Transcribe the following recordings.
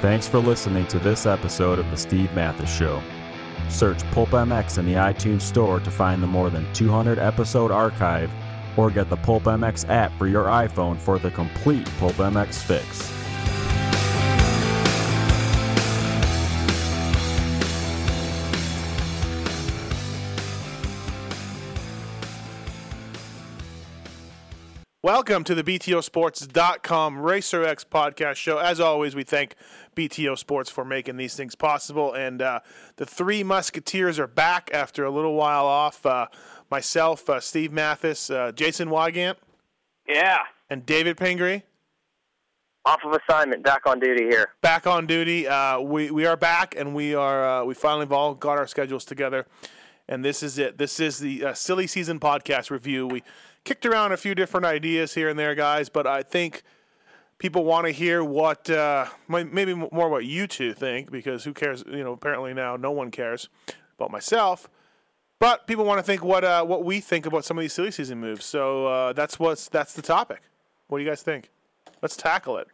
Thanks for listening to this episode of The Steve Matthes Show. Search Pulp MX in the iTunes Store to find the more than 200 episode archive or get the Pulp MX app for your iPhone for the complete Pulp MX fix. Welcome to the BTOsports.com RacerX podcast show. As always, we thank BTO Sports for making these things possible. And uh, the three Musketeers are back after a little while off. Uh, myself, uh, Steve Matthes, uh, Jason Weigandt, Yeah. and David Pingree. Off of assignment, back on duty here. back on duty. Uh, we we are back, and we are uh, we finally have all got our schedules together, and this is it. This is the uh, silly season podcast review. We kicked around a few different ideas here and there, guys, but I think people want to hear what uh, maybe more what you two think because who cares? You know, apparently now no one cares about myself. But people want to think what uh, what we think about some of these silly season moves. So uh, that's what's that's the topic. What do you guys think? Let's tackle it.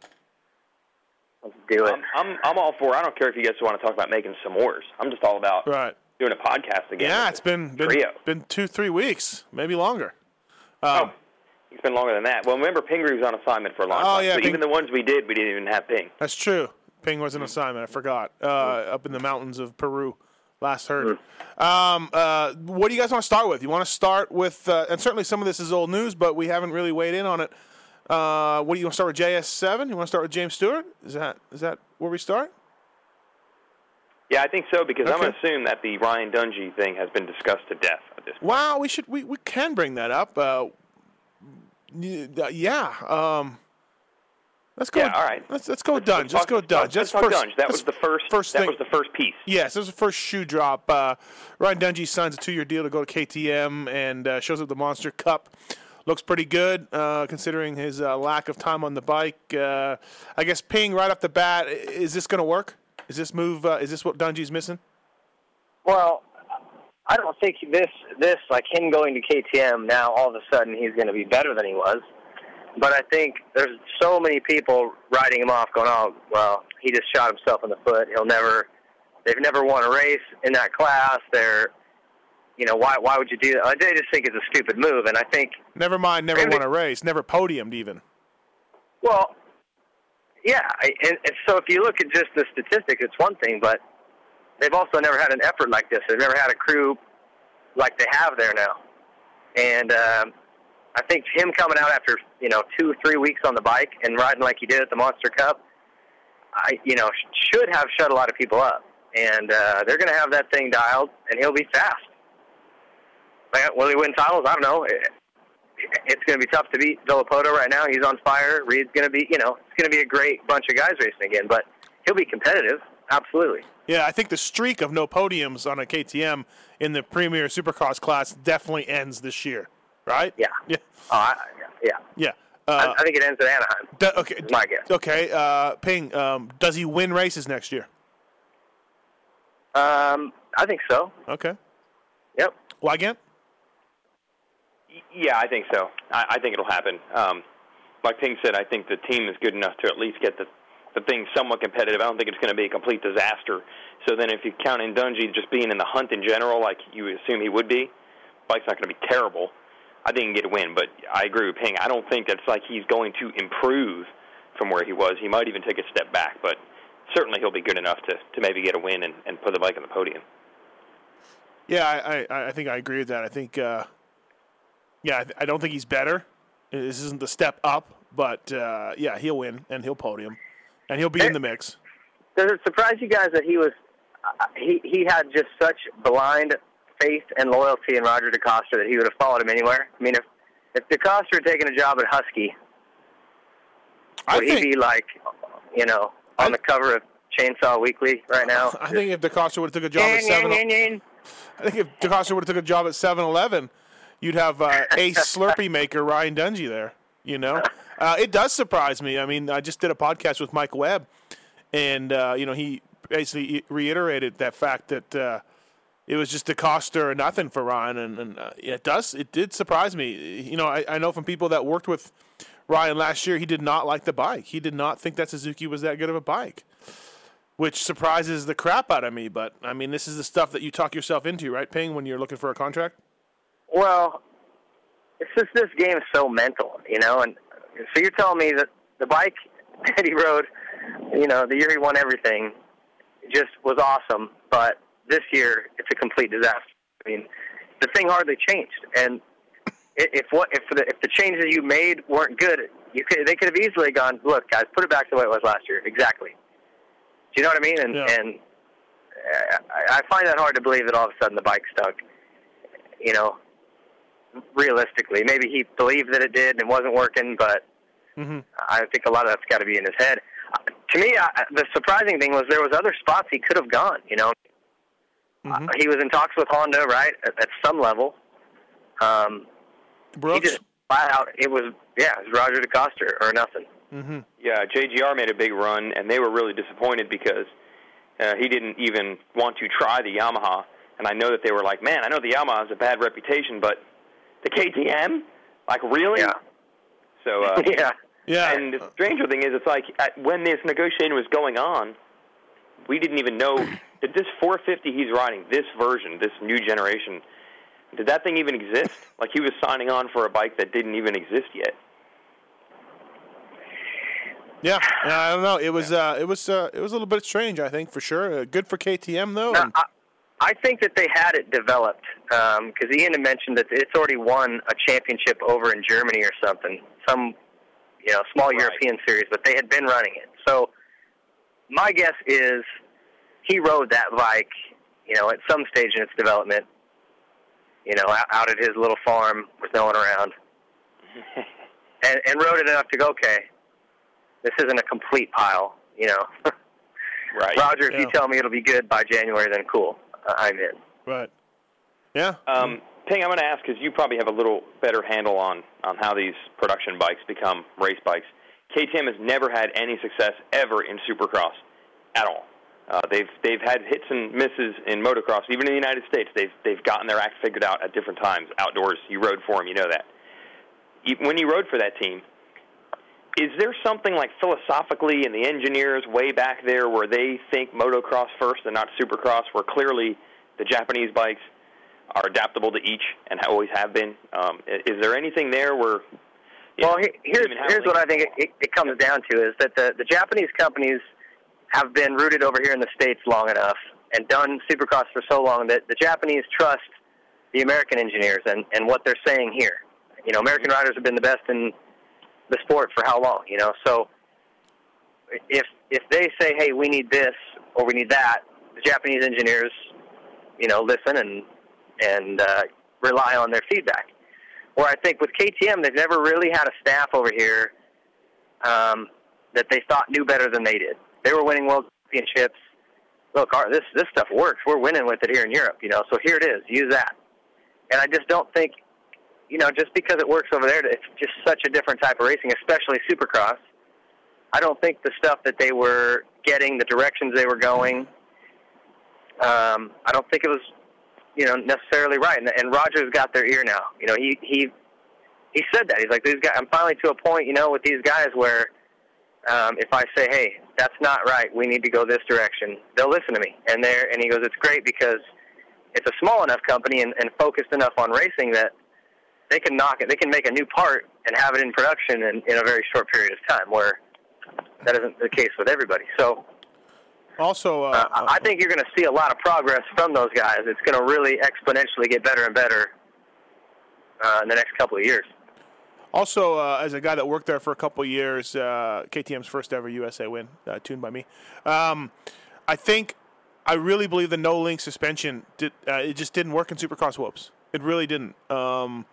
Let's do it. I'm, I'm I'm all for. I don't care if you guys want to talk about making some s'mores. I'm just all about Right. doing a podcast again. Yeah, it's been been, been two three weeks, maybe longer. Oh, it's been longer than that. Well, remember, Pingree was on assignment for a long Oh, time. yeah, so Ping- even the ones we did, we didn't even have Ping. That's true. Ping was an assignment. I forgot. Uh, up in the mountains of Peru, last heard. Um, uh, what do you guys want to start with? You want to start with, uh, and certainly some of this is old news, but we haven't really weighed in on it. Uh, what do you want to start with? JS seven? You want to start with James Stewart? Is that is that where we start? Yeah, I think so because I'm going to assume that the Ryan Dungey thing has been discussed to death at this point. Wow, we should we, we can bring that up. Uh, uh, yeah. Um, let's go. Yeah, all right. Let's let's go Dunge. Let's go Dunge. Let's talk first. Dunge. That was the first. first that thing. was the first piece. Yes, this was the first shoe drop. Uh, Ryan Dungey signs a two-year deal to go to KTM and uh, shows up the Monster Cup. Looks pretty good uh, considering his uh, lack of time on the bike. Uh, I guess Ping right off the bat. Is this going to work? Is this move? Uh, is this what Dungey's missing? Well, I don't think this this like him going to KTM now all of a sudden he's going to be better than he was. But I think there's so many people writing him off, going, "Oh, well, he just shot himself in the foot. He'll never. They've never won a race in that class. They're, you know, why why would you do that? I just think it's a stupid move, and I think Never mind. Never won a race. Never podiumed even. Well, yeah, I- and, and so if you look at just the statistics, it's one thing, but they've also never had an effort like this. They've never had a crew like they have there now. And um, I think him coming out after you know two, three weeks on the bike and riding like he did at the Monster Cup, I you know sh- should have shut a lot of people up. And uh, they're going to have that thing dialed, and he'll be fast. Will he win titles? I don't know. It- it's going to be tough to beat Villopoto right now. He's on fire. Reed's going to be, you know, it's going to be a great bunch of guys racing again, but he'll be competitive. Absolutely. Yeah, I think the streak of no podiums on a KTM in the Premier Supercross class definitely ends this year. Right? Yeah. Yeah. Oh, I, yeah. Yeah. I, Uh, I think it ends at Anaheim. do- okay. my guess. Okay. Uh, Ping. Um, does he win races next year? Um, I think so. Okay. Yep. Weigandt? Yeah, I think so. I, I think it'll happen. Um, like Ping said, I think the team is good enough to at least get the the thing somewhat competitive. I don't think it's going to be a complete disaster. So then, if you count in Dungey just being in the hunt in general, like you assume he would be, bike's not going to be terrible. I think he can get a win. But I agree with Ping. I don't think it's like he's going to improve from where he was. He might even take a step back, but certainly he'll be good enough to to maybe get a win and, and put the bike on the podium. Yeah, I, I, I think I agree with that. I think, uh, yeah, I, don't think he's better. This isn't the step up, but uh, yeah, he'll win and he'll podium, and he'll be in the mix. Does it surprise you guys that he was, uh, he, he had just such blind faith and loyalty in Roger DeCoster that he would have followed him anywhere? I mean, if, if DeCoster had taken a job at Husky, I would he be like, you know, on the cover of Chainsaw Weekly right now? I think if DeCoster would have took a job at seven. I think if DeCoster would have took a job at 7-Eleven, you'd have uh, ace Slurpee maker Ryan Dungey there. You know, uh, it does surprise me. I mean, I just did a podcast with Mike Webb, and uh, you know he basically reiterated that fact that uh, it was just DeCoster or nothing for Ryan, and, and uh, it does it did surprise me. You know, I, I know from people that worked with Ryan last year, he did not like the bike. He did not think that Suzuki was that good of a bike. which surprises the crap out of me. But I mean, this is the stuff that you talk yourself into, right, Ping, when you're looking for a contract. Well, it's just this game is so mental, you know. And so you're telling me that the bike that he rode, you know, the year he won everything, just was awesome. But this year, it's a complete disaster. I mean, the thing hardly changed, and if what if the if the changes you made weren't good, you could they could have easily gone, look, guys, put it back to the way it was last year. Exactly. Do you know what I mean? And Yeah. and uh, I I find that hard to believe that all of a sudden the bike stuck. You know, realistically, maybe he believed that it did and it wasn't working, but Mm-hmm. I think a lot of that's got to be in his head. Uh, to me, I, the surprising thing was there was other spots he could have gone. You know, Mhm. uh, he was in talks with Honda, right, at, at some level. Um, he just flat out. It was yeah, it was Roger DeCoster or nothing. mm-hmm. Yeah, JGR made a big run, and they were really disappointed because uh, he didn't even want to try the Yamaha. And I know that they were like, "Man, I know the Yamaha has a bad reputation, but the KTM, like really?" Yeah, So uh, yeah, Yeah. And the stranger thing is, it's like at, when this negotiation was going on, we didn't even know that this 450 he's riding, this version, this new generation, did that thing even exist? Like he was signing on for a bike that didn't even exist yet. yeah. Yeah, I don't know. It was uh, it was uh, it was a little bit strange. I think for sure. Uh, good for KTM though. No, and- I, I think that they had it developed um, because Ian had mentioned that it's already won a championship over in Germany or something, some you know small Right. European series, but they had been running it. So my guess is he rode that bike, you know, at some stage in its development, you know, out, out at his little farm with no one around, and, and rode it enough to go, okay, this isn't a complete pile, you know. Right. Roger, if Yeah. you tell me it'll be good by January, then cool. I- I'm in. right. Yeah. Um, Ping, I'm going to ask because you probably have a little better handle on on how these production bikes become race bikes. KTM has never had any success ever in Supercross at all. Uh, they've they've had hits and misses in motocross, even in the United States. They've they've gotten their act figured out at different times outdoors. You rode for them, you know that. When you rode for that team, is there something like philosophically in the engineers way back there where they think motocross first and not supercross, where clearly the Japanese bikes are adaptable to each and always have been? Um, is there anything there where? Well, know, here's here's what I think it, it, it comes down to is that the the Japanese companies have been rooted over here in the states long enough and done Supercross for so long that the Japanese trust the American engineers and and what they're saying here. You know, American riders have been the best in the sport for how long? You know, so if if they say, hey, we need this or we need that, the Japanese engineers, you know, listen and and uh, rely on their feedback. Where I think with KTM, they've never really had a staff over here um, that they thought knew better than they did. They were winning world championships. Look, our, this this stuff works. We're winning with it here in Europe, you know. So here it is. Use that. And I just don't think, you know, just because it works over there, it's just such a different type of racing, especially Supercross. I don't think the stuff that they were getting, the directions they were going, um, I don't think it was you know necessarily right. And, and Rogers got their ear now. You know, he he he said that he's like these guys. I'm finally to a point, you know, with these guys where um, if I say, hey, that's not right, we need to go this direction, they'll listen to me. And there, and he goes, it's great because it's a small enough company and, and focused enough on racing that they can knock it. They can make a new part and have it in production in, in a very short period of time. Where that isn't the case with everybody. So Also, uh, uh, I think you're going to see a lot of progress from those guys. It's going to really exponentially get better and better uh, in the next couple of years. Also, uh, as a guy that worked there for a couple of years, uh, KTM's first ever USA win, uh, tuned by me. Um, I think, I really believe the no link suspension did, uh, it just didn't work in Supercross whoops. It really didn't. Um,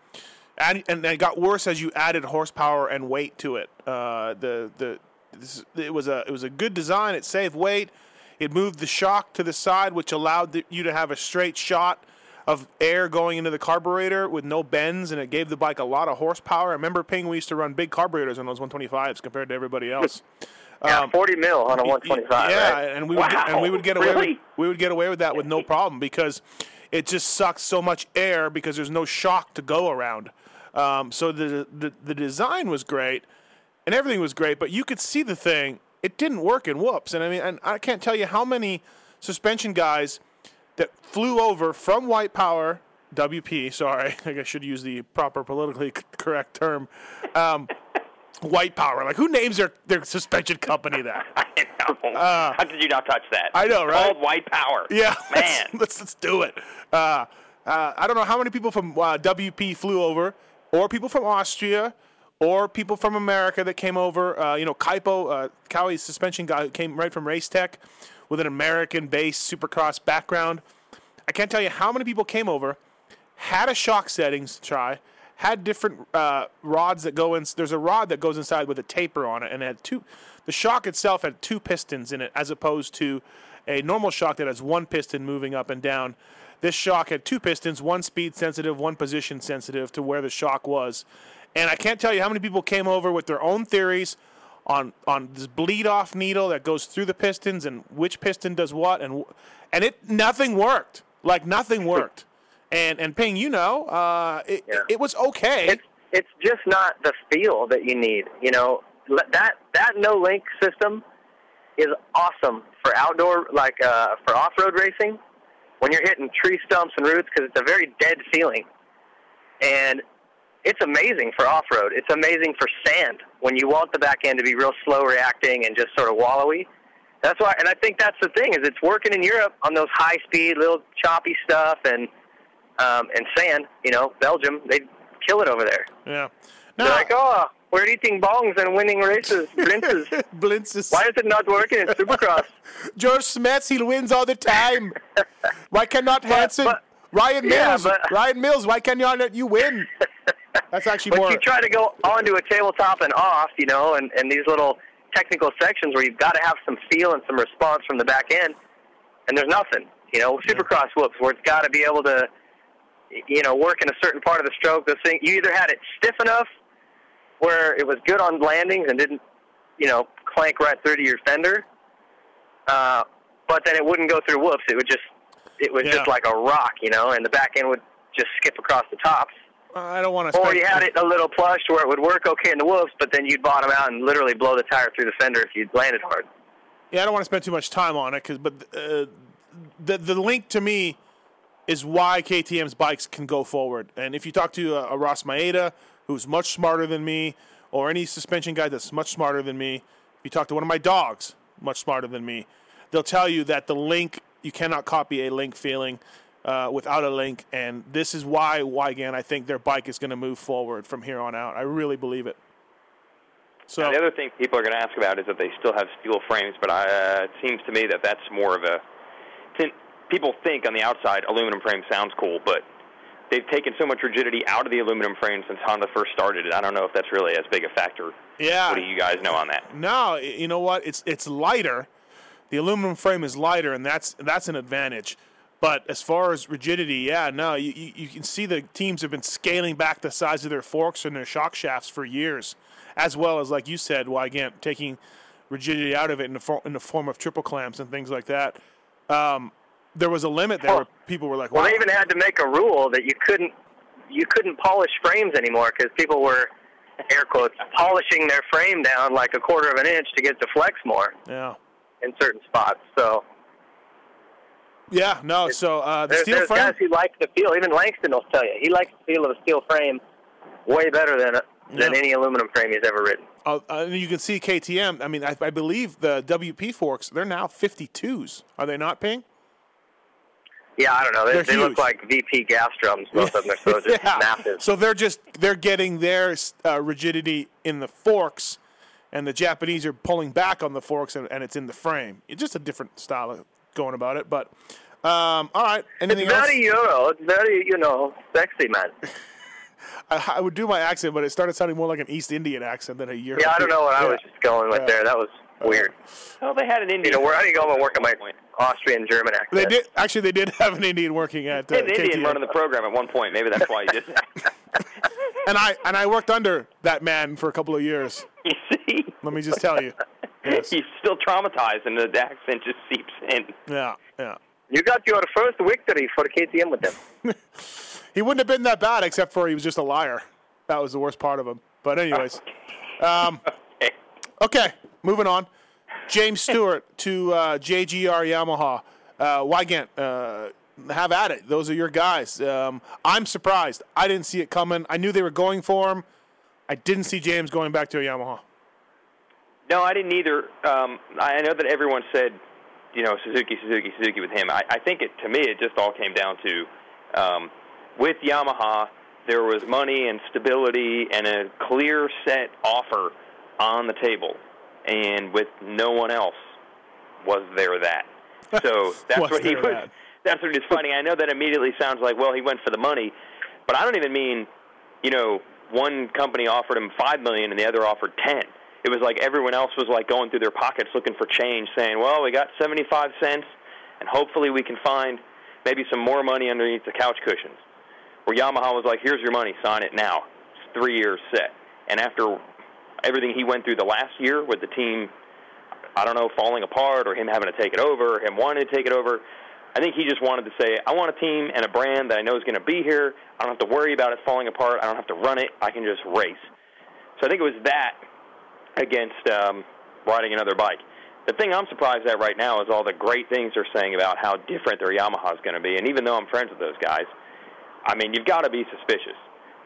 and, and it got worse as you added horsepower and weight to it. Uh, the the this, it was a it was a good design. It saved weight. It moved the shock to the side, which allowed the, you to have a straight shot of air going into the carburetor with no bends, and it gave the bike a lot of horsepower. I remember Ping, we used to run big carburetors on those 125s compared to everybody else. Yeah, Um, 40 mil on a 125. Yeah, right? and we would get, and we would get away Really? with, we would get away with that with no problem because it just sucks so much air because there's no shock to go around. Um, so the, the the design was great and everything was great, but you could see the thing it didn't work in whoops. And I mean, and I can't tell you how many suspension guys that flew over from White Power, WP, sorry, I I should use the proper politically correct term, um, White Power. Like, who names their, their suspension company that? I know. How did you not touch that? Uh, I know, It's right? Called white power. Yeah, man. Let's, let's, let's do it. Uh, uh, I don't know how many people from uh, WP flew over, or people from Austria, or people from America that came over. Uh, you know, Kaipo, uh, Cowie's suspension guy, who came right from Race Tech with an American-based Supercross background. I can't tell you how many people came over, had a shock settings try, had different uh, rods that go in. There's a rod that goes inside with a taper on it, and it had two. The shock itself had two pistons in it, as opposed to a normal shock that has one piston moving up and down. This shock had two pistons, one speed sensitive, one position sensitive to where the shock was. And I can't tell you how many people came over with their own theories on on this bleed off needle that goes through the pistons and which piston does what and and it nothing worked. Like nothing worked. And and Ping, you know, uh, it, Yeah. it was okay. it's it's just not the feel that you need. You know that that no link system is awesome for outdoor, like uh, for off road racing, when you're hitting tree stumps and roots because it's a very dead feeling, and it's amazing for off road. It's amazing for sand when you want the back end to be real slow reacting and just sort of wallowy. That's why, and I think that's the thing is it's working in Europe on those high speed, little choppy stuff and um, and sand. You know, Belgium they kill it over there. yeah. They're like, oh, we're eating bongs and winning races, blintzes. Blintzes. Why is it not working in Supercross? George Smets, he wins all the time. Why cannot Hansen, but- Ryan yeah, Mills, but- Ryan Mills, why can you let you win? That's actually more. But more. you try to go onto a tabletop and off, you know, and, and these little technical sections where you've got to have some feel and some response from the back end, and there's nothing. You know, Supercross whoops, where it's got to be able to, you know, work in a certain part of the stroke. The thing you either had it stiff enough where it was good on landings and didn't, you know, clank right through to your fender, uh, but then it wouldn't go through whoops. It would just, it was Yeah. just like a rock, you know, and the back end would just skip across the tops. I don't want to. Or you had it a little plush to where it would work okay in the whoops, but then you'd bottom out and literally blow the tire through the fender if you landed hard. Yeah, I don't want to spend too much time on it, cause, but uh, the the link to me is why KTM's bikes can go forward. And if you talk to a, a Ross Maeda, who's much smarter than me, or any suspension guy that's much smarter than me, if you talk to one of my dogs, much smarter than me, they'll tell you that the link you cannot copy a link feeling uh, without a link, and this is why again I think their bike is going to move forward from here on out. I really believe it. So The other thing people are going to ask about is that they still have steel frames, but I, uh, it seems to me that that's more of a. People think on the outside aluminum frame sounds cool, but they've taken so much rigidity out of the aluminum frame since Honda first started it. I don't know if that's really as big a factor. yeah, What do you guys know on that? No, you know what? It's it's lighter. The aluminum frame is lighter, and that's that's an advantage. But as far as rigidity, yeah, no, you, you, you can see the teams have been scaling back the size of their forks and their shock shafts for years, as well as like you said, again, taking rigidity out of it in the, for, in the form of triple clamps and things like that. Um, there was a limit there where people were like, Well, they even had to make a rule that you couldn't you couldn't polish frames anymore because people were air quotes polishing their frame down like a quarter of an inch to get to flex more yeah. in certain spots. So Yeah, no, so uh, the there's, steel there's frame. guys who like the feel. Even Langston will tell you he likes the feel of a steel frame way better than than Yeah. any aluminum frame he's ever ridden. Uh, uh, you can see KTM. I mean, I, I believe the WP forks. They're now 52s. Are they not, Ping? Yeah, I don't know. They, They're they huge. look like VP gas drums. Most of them are so just Yeah. massive. So they're just they're getting their uh, rigidity in the forks, and the Japanese are pulling back on the forks, and, and it's in the frame. It's just a different style of going about it. But um, all right, anything It's else? very Euro. It's very, you know, sexy, man. I, I would do my accent, but it started sounding more like an East Indian accent than a European. Yeah, I don't know what I was just going with Yeah. there. That was weird. Well, they had an Indian. You know, where how do you go and work on my Austrian German accent? They did actually. They did have an Indian working at uh, an Indian KTM. running the program at one point. Maybe that's why you did that. and I and I worked under that man for a couple of years. you see, Let me just tell you. Yes. he's still traumatized, and the accent just seeps in. Yeah, yeah. You got your first victory for KTM with them. He wouldn't have been that bad except for he was just a liar. That was the worst part of him. But anyways, um, Okay. okay, moving on. James Stewart to uh, JGR Yamaha. Uh, Weigandt, uh, have at it. Those are your guys. Um, I'm surprised. I didn't see it coming. I knew they were going for him. I didn't see James going back to a Yamaha. No, I didn't either. Um, I know that everyone said, you know, Suzuki, Suzuki, Suzuki with him. I, I think it to me it just all came down to um, with Yamaha there was money and stability and a clear set offer on the table, and with no one else was there that. So that's what he was. That? That's what he's finding. I know that immediately sounds like well he went for the money, but I don't even mean you know one company offered him five million and the other offered ten. It was like everyone else was like going through their pockets looking for change, saying, "Well, we got seventy-five cents, and hopefully we can find maybe some more money underneath the couch cushions." Where Yamaha was like, "Here's your money, sign it now. It's three years set." And after everything he went through the last year with the team, I don't know, falling apart or him having to take it over, or him wanting to take it over, I think he just wanted to say, I want a team and a brand that I know is going to be here. I don't have to worry about it falling apart. I don't have to run it. I can just race. So I think it was that against um, riding another bike. The thing I'm surprised at right now is all the great things they're saying about how different their Yamaha is going to be. And even though I'm friends with those guys, I mean, you've got to be suspicious.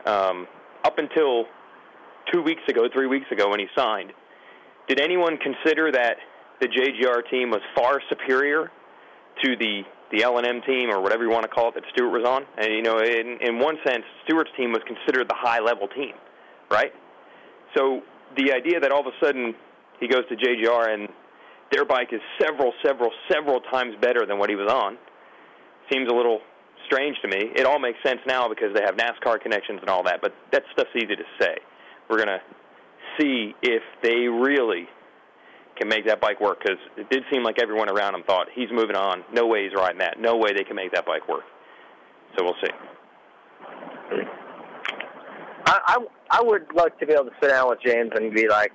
Um, up until two weeks ago, three weeks ago, when he signed, did anyone consider that the JGR team was far superior to the the L&M team or whatever you want to call it that Stewart was on. And you know, in in one sense, Stewart's team was considered the high level team, right? So the idea that all of a sudden he goes to JGR and their bike is several, several, several times better than what he was on seems a little strange to me. It all makes sense now because they have NASCAR connections and all that, but that stuff's easy to say. We're going to see if they really can make that bike work because it did seem like everyone around him thought he's moving on. No way he's riding that. No way they can make that bike work. So we'll see. I, I, I would like to be able to sit down with James and be like,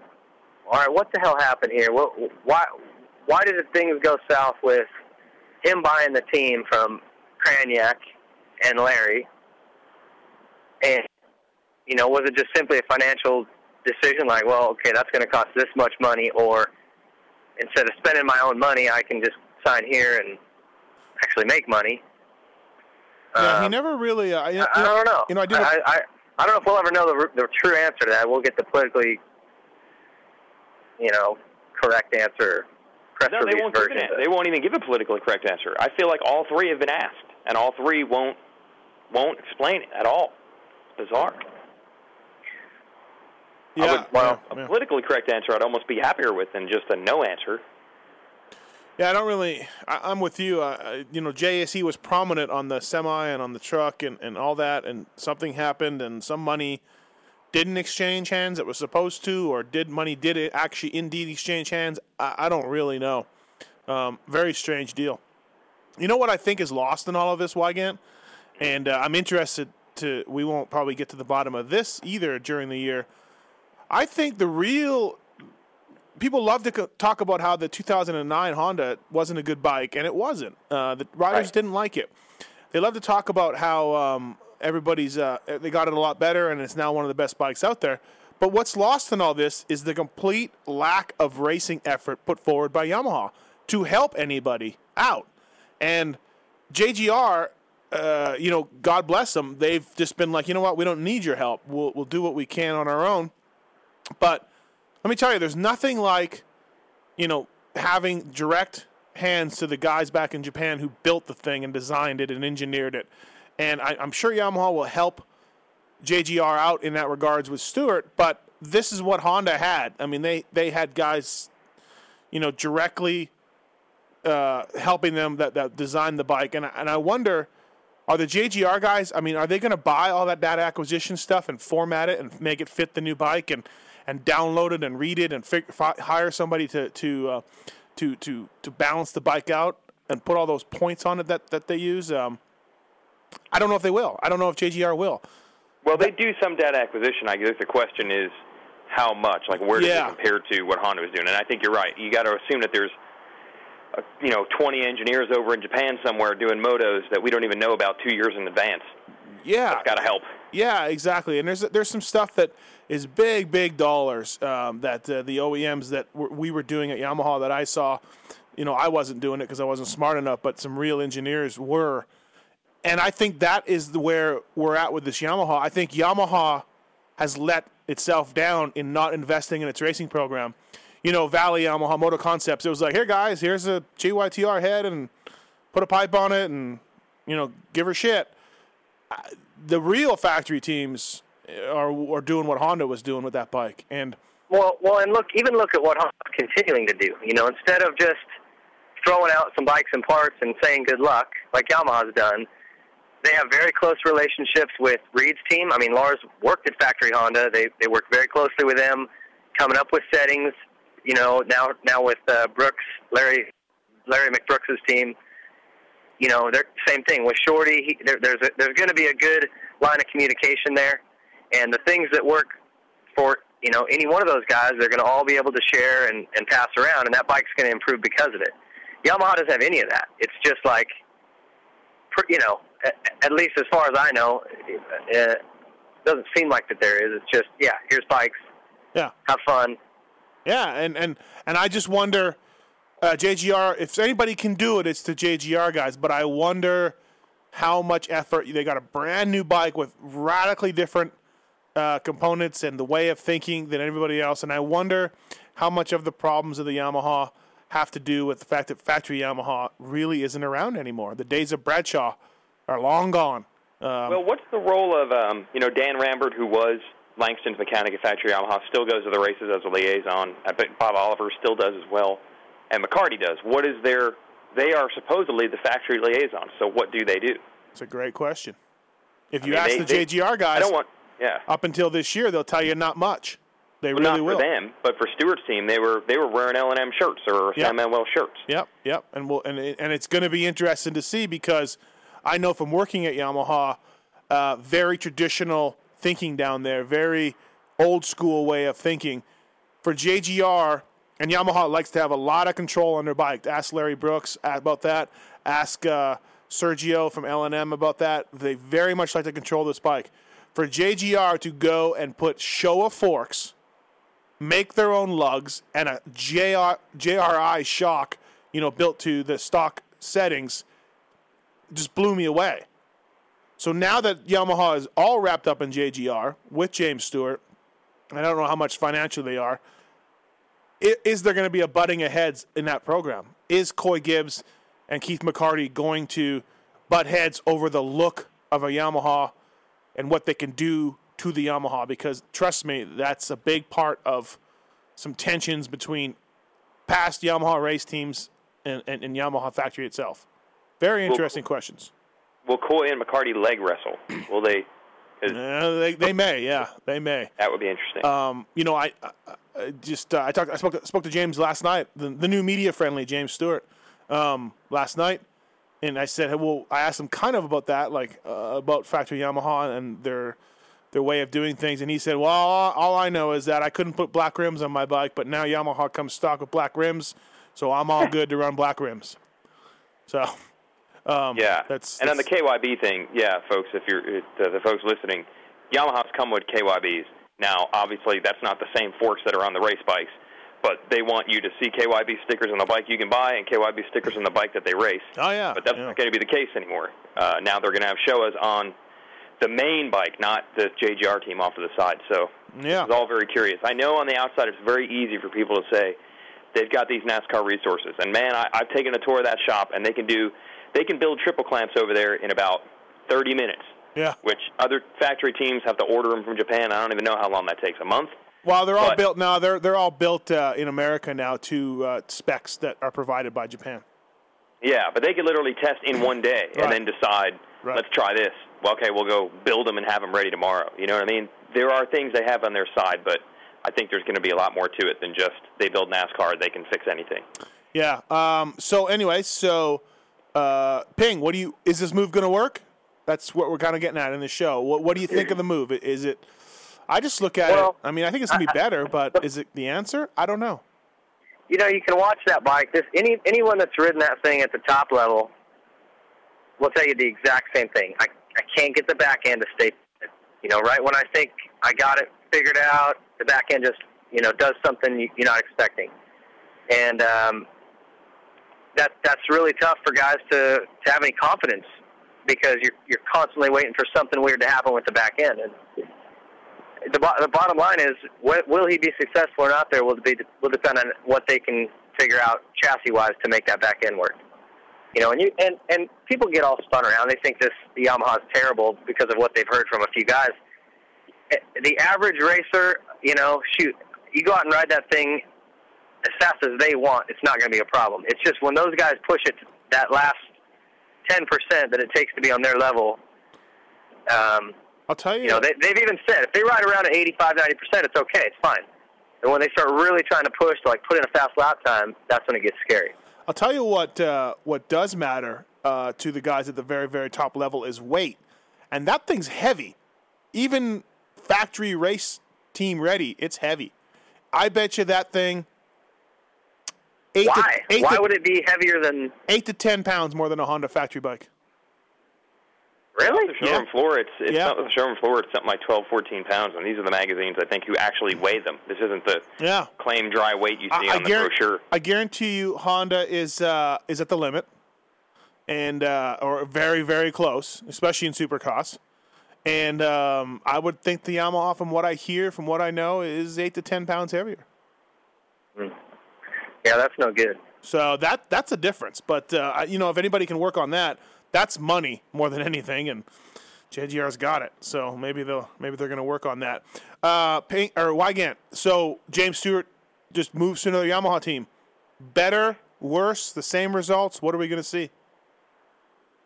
all right, what the hell happened here? What, why why did things go south with him buying the team from Kraniak and Larry? And you know, was it just simply a financial decision like, well, okay, that's going to cost this much money, or instead of spending my own money, I can just sign here and actually make money. Yeah, um, he never really. Uh, I, I, don't know. You know, I, do I, I, I don't know if we'll ever know the, the true answer to that. We'll get the politically, you know, correct answer. Press no, they won't version give it. They won't even give a politically correct answer. I feel like all three have been asked, and all three won't won't explain it at all. Bizarre. Yeah, would, well, yeah, a politically correct answer I'd almost be happier with than just a no answer. Yeah, I don't really. I, am with you. Uh, you know, JSE was prominent on the semi and on the truck and, and all that, and something happened, and some money didn't exchange hands that was supposed to, or did money did it actually indeed exchange hands? I, I don't really know. Um, very strange deal. You know what I think is lost in all of this, Weigandt? And uh, I'm interested to. We won't probably get to the bottom of this either during the year. I think the real people love to talk about how the 2009 Honda wasn't a good bike, and it wasn't. Uh, the riders right. didn't like it. They love to talk about how um, everybody's uh, they got it a lot better, and it's now one of the best bikes out there. But what's lost in all this is the complete lack of racing effort put forward by Yamaha to help anybody out. And JGR, uh, you know, God bless them, they've just been like, you know what, we don't need your help. We'll, we'll do what we can on our own. But let me tell you, there's nothing like, you know, having direct hands to the guys back in Japan who built the thing and designed it and engineered it. And I, am sure Yamaha will help JGR out in that regards with Stewart, but this is what Honda had. I mean, they, they had guys, you know, directly uh, helping them that, that designed the bike. And, and I wonder, are the JGR guys, I mean, are they going to buy all that data acquisition stuff and format it and make it fit the new bike and – and download it and read it and fi- hire somebody to to uh, to to to balance the bike out and put all those points on it that that they use. Um, I don't know if they will. I don't know if JGR will. Well, they do some data acquisition. I guess the question is how much. Like, where does yeah. it compare to what Honda is doing? And I think you're right. You got to assume that there's uh, you know 20 engineers over in Japan somewhere doing motos that we don't even know about two years in advance. Yeah, that's got to help. Yeah, exactly. And there's there's some stuff that is big, big dollars um, that uh, the OEMs that we were doing at Yamaha that I saw. You know, I wasn't doing it because I wasn't smart enough, but some real engineers were. And I think that is the where we're at with this Yamaha. I think Yamaha has let itself down in not investing in its racing program. You know, Valli Yamaha Moto Concepts. It was like, here, guys, here's a GYTR head, and put a pipe on it, and you know, give her shit. The real factory teams are are doing what Honda was doing with that bike, and well, well, and look, even look at what Honda's continuing to do. You know, instead of just throwing out some bikes and parts and saying good luck, like Yamaha's done, they have very close relationships with Reed's team. I mean, Lars worked at Factory Honda. They they work very closely with them, coming up with settings. You know, now now with uh, Brooks, Larry Larry McBrooks's team. You know, they're same thing with Shorty. He, there, there's a, there's going to be a good line of communication there, and the things that work for you know any one of those guys, they're going to all be able to share and, and pass around, and that bike's going to improve because of it. Yamaha doesn't have any of that. It's just like, you know, at at least as far as I know, uh, it doesn't seem like that there is. It's just, yeah, here's bikes. Yeah. Have fun. Yeah, and and and I just wonder, uh, JGR, if anybody can do it, it's the JGR guys. But I wonder how much effort they got a brand new bike with radically different uh, components and the way of thinking than everybody else, and I wonder how much of the problems of the Yamaha have to do with the fact that factory Yamaha really isn't around anymore. The days of Bradshaw are long gone. Um, well, what's the role of um, you know Dan Rambert, who was Langston's mechanic at Factory Yamaha, still goes to the races as a liaison. I bet Bob Oliver still does as well, and McCarty does. What is their? They are supposedly the factory liaison. So what do they do? It's a great question. If you I mean, ask they, the JGR guys, I don't want. Yeah. Up until this year, they'll tell you not much. They well, really not will. for them, but for Stewart's team, they were they were wearing L and M shirts or yep. San Manuel shirts. Yep, yep, and we'll, and and it's going to be interesting to see because I know from working at Yamaha, uh, very traditional thinking down there, very old school way of thinking. For JGR, and Yamaha likes to have a lot of control on their bike. Ask Larry Brooks about that. Ask uh, Sergio from L&M about that. They very much like to control this bike. For JGR to go and put Showa forks, make their own lugs, and a JR, JRI shock, you know, built to the stock settings, just blew me away. So now that Yamaha is all wrapped up in JGR with James Stewart, I don't know how much financial they are. Is there going to be a butting of heads in that program? Is Coy Gibbs and Keith McCarty going to butt heads over the look of a Yamaha and what they can do to the Yamaha? Because trust me, that's a big part of some tensions between past Yamaha race teams and, and, and Yamaha factory itself. Very interesting questions. Will Coy and McCarty leg wrestle? Will they? Uh, they they may, yeah, they may. That would be interesting. Um, you know, I, I just uh, I talked I spoke to, spoke to James last night, the, the new media friendly James Stewart, um, last night, and I said, well, I asked him kind of about that, like uh, about factory Yamaha and their their way of doing things, and he said, well, all, all I know is that I couldn't put black rims on my bike, but now Yamaha comes stock with black rims, so I'm all good to run black rims. So um, yeah, that's, and on the KYB thing, yeah, folks, if you're uh, the folks listening, Yamaha's come with KYBs. Now, obviously, that's not the same forks that are on the race bikes, but they want you to see KYB stickers on the bike you can buy and KYB stickers on the bike that they race. Oh yeah, but that's yeah. not going to be the case anymore. Uh, now they're going to have Showas on the main bike, not the JGR team off to the side. So yeah, it's all very curious. I know on the outside it's very easy for people to say they've got these NASCAR resources, and man, I, I've taken a tour of that shop, and they can do they can build triple clamps over there in about 30 minutes. Yeah. Which other factory teams have to order them from Japan. I don't even know how long that takes. A month. Well, they're all built now. They're they're all built uh, in America now to uh, specs that are provided by Japan. Yeah, but they could literally test in one day right. and then decide, right. let's try this. Well, okay, we'll go build them and have them ready tomorrow. You know what I mean? There are things they have on their side, but I think there's going to be a lot more to it than just they build NASCAR, they can fix anything. Yeah. Um, so anyway, so uh, Ping, what do you? Is this move going to work? That's what we're kind of getting at in the show. What, what do you think of the move? Is it? I just look at well, it. I mean, I think it's going to be better, but is it the answer? I don't know. You know, you can watch that bike. This any anyone that's ridden that thing at the top level will tell you the exact same thing. I I can't get the back end to stay. You know, right when I think I got it figured out, the back end just you know does something you- you're not expecting, and um, that that's really tough for guys to to have any confidence because you're you're constantly waiting for something weird to happen with the back end. And the the bottom line is, wh- will he be successful or not? There will be will depend on what they can figure out chassis wise to make that back end work. You know, and you and and people get all spun around. They think this the Yamaha is terrible because of what they've heard from a few guys. Eh, The average racer, you know, shoot, you go out and ride that thing as fast as they want. It's not going to be a problem. It's just when those guys push it to that last ten percent that it takes to be on their level. Um, I'll tell you. you know, they, they've even said if they ride around at 85, 90 percent, it's okay, it's fine. And when they start really trying to push to like put in a fast lap time, that's when it gets scary. I'll tell you what. Uh, what does matter uh, to the guys at the very, very top level is weight, and that thing's heavy. Even factory race team ready, it's heavy. I bet you that thing. Eight Why? To, eight Why to, would it be heavier than? eight to ten pounds more than a Honda factory bike? Really? The showroom Yeah. floor, it's it's Yeah. not the showroom floor. It's something like 12, 14 pounds, and these are the magazines I think who actually weigh them. This isn't the Yeah. claim dry weight you see I, I on the guar- brochure. I guarantee you, Honda is uh, is at the limit, and uh, or very very close, especially in supercross. And um, I would think the Yamaha, from what I hear, from what I know, is eight to ten pounds heavier. Yeah, that's no good. So that that's a difference. But uh, you know, if anybody can work on that, that's money more than anything. And JGR's got it. So maybe they'll maybe they're going to work on that. Uh, Ping, or Weigandt. So James Stewart just moves to another Yamaha team. Better, worse, the same results. What are we going to see?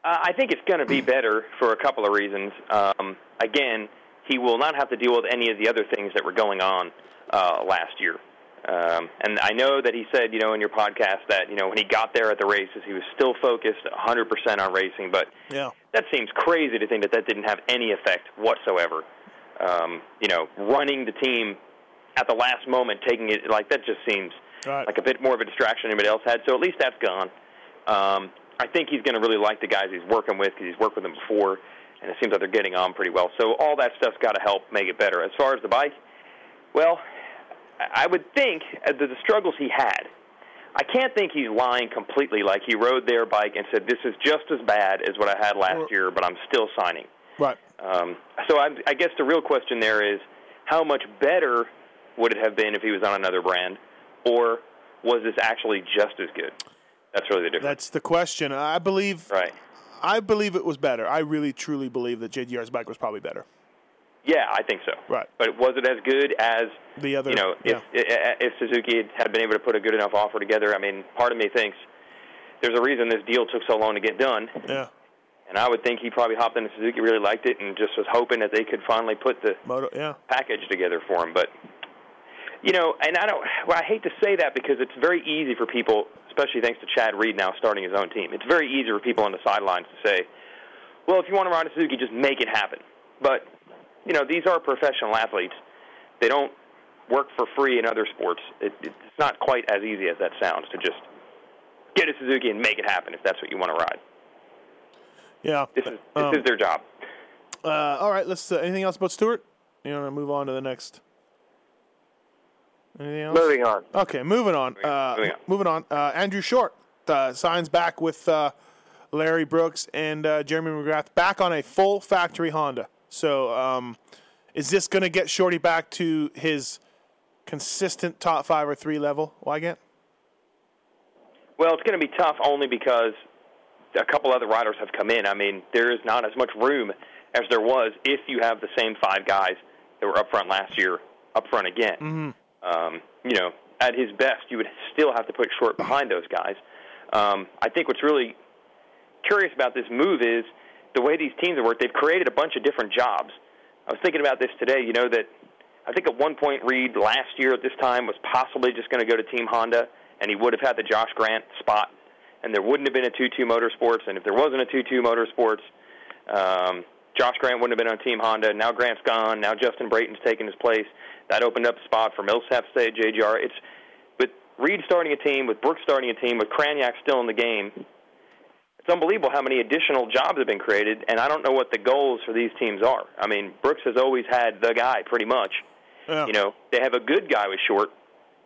Uh, I think it's going to be better for a couple of reasons. Um, again, he will not have to deal with any of the other things that were going on uh, last year. Um, and I know that he said, you know, in your podcast that you know when he got there at the races, he was still focused 100% on racing. But Yeah. that seems crazy to think that that didn't have any effect whatsoever. Um, you know, running the team at the last moment, taking it like that just seems Right. like a bit more of a distraction than anybody else had. So at least that's gone. Um, I think he's going to really like the guys he's working with because he's worked with them before, and it seems like they're getting on pretty well. So all that stuff's got to help make it better. As far as the bike, well, I would think uh, the, the struggles he had. I can't think he's lying completely. Like he rode their bike and said, "This is just as bad as what I had last Or- year, but I'm still signing." Right. Um, so I, I guess the real question there is, how much better would it have been if he was on another brand, or was this actually just as good? That's really the difference, That's the question. I believe. right? I believe it was better. I really truly believe that JGR's bike was probably better. Yeah, I think so. Right. But was it as good as The other. you know yeah. if i- if Suzuki had- had been able to put a good enough offer together? I mean, part of me thinks there's a reason this deal took so long to get done. yeah. And I would think he probably hopped into Suzuki, really liked it, and just was hoping that they could finally put the Moto. Yeah. package together for him. But you know, and I don't. Well, I hate to say that because it's very easy for people, especially thanks to Chad Reed now starting his own team. It's very easy for people on the sidelines to say, "Well, if you want to ride a Suzuki, just make it happen." But you know, these are professional athletes. They don't work for free in other sports. It, it's not quite as easy as that sounds to just get a Suzuki and make it happen if that's what you want to ride. Yeah. This is this Um, is their job. Uh, all right. Let's. Uh, anything else about Stewart? You want to move on to the next? Anything else? Moving on. Okay, moving on. Uh, Moving on. moving on. Uh, Andrew Short uh, signs back with uh, Larry Brooks and uh, Jeremy McGrath back on a full factory Honda. So, um, is this going to get Shorty back to his consistent top five or three level? Weigandt? Well, it's going to be tough only because a couple other riders have come in. I mean, there is not as much room as there was if you have the same five guys that were up front last year up front again. Mm-hmm. Um, you know, at his best, you would still have to put Short behind those guys. Um, I think what's really curious about this move is the way these teams have worked. They've created a bunch of different jobs. I was thinking about this today. You know that I think at one point Reed last year at this time was possibly just going to go to Team Honda, and he would have had the Josh Grant spot, and there wouldn't have been a 2-2 Motorsports. And if there wasn't a 2-2 Motorsports, um, Josh Grant wouldn't have been on Team Honda. Now Grant's gone. Now Justin Brayton's taken his place. That opened up a spot for Millsap at JGR. It's with Reed starting a team, with Brooks starting a team, with Kraniak still in the game. It's unbelievable how many additional jobs have been created, and I don't know what the goals for these teams are. I mean, Brooks has always had the guy, pretty much. Yeah. You know, they have a good guy with Short,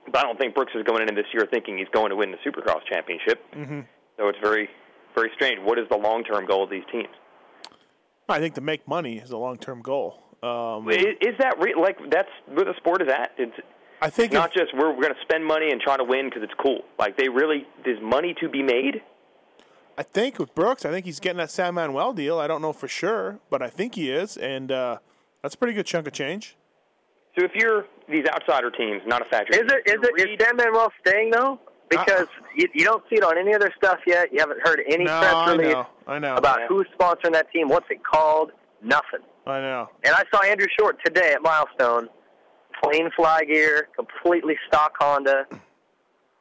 but I don't think Brooks is going into this year thinking he's going to win the Supercross championship. Mm-hmm. So it's very, very strange. What is the long-term goal of these teams? I think to make money is a long-term goal. Um, Is, is that re- like that's where the sport is at? It's I think not if- just we're, we're going to spend money and try to win because it's cool. Like they really, there's money to be made. I think with Brooks, I think he's getting that San Manuel deal. I don't know for sure, but I think he is, and uh, that's a pretty good chunk of change. So if you're these outsider teams, not a factory, Is it? Is you it? Is read- San Manuel staying though? Because you, you don't see it on any other stuff yet. You haven't heard any no, press I release know, I know, about who's sponsoring that team, what's it called, nothing. I know. And I saw Andrew Short today at Milestone, plain fly gear, completely stock Honda,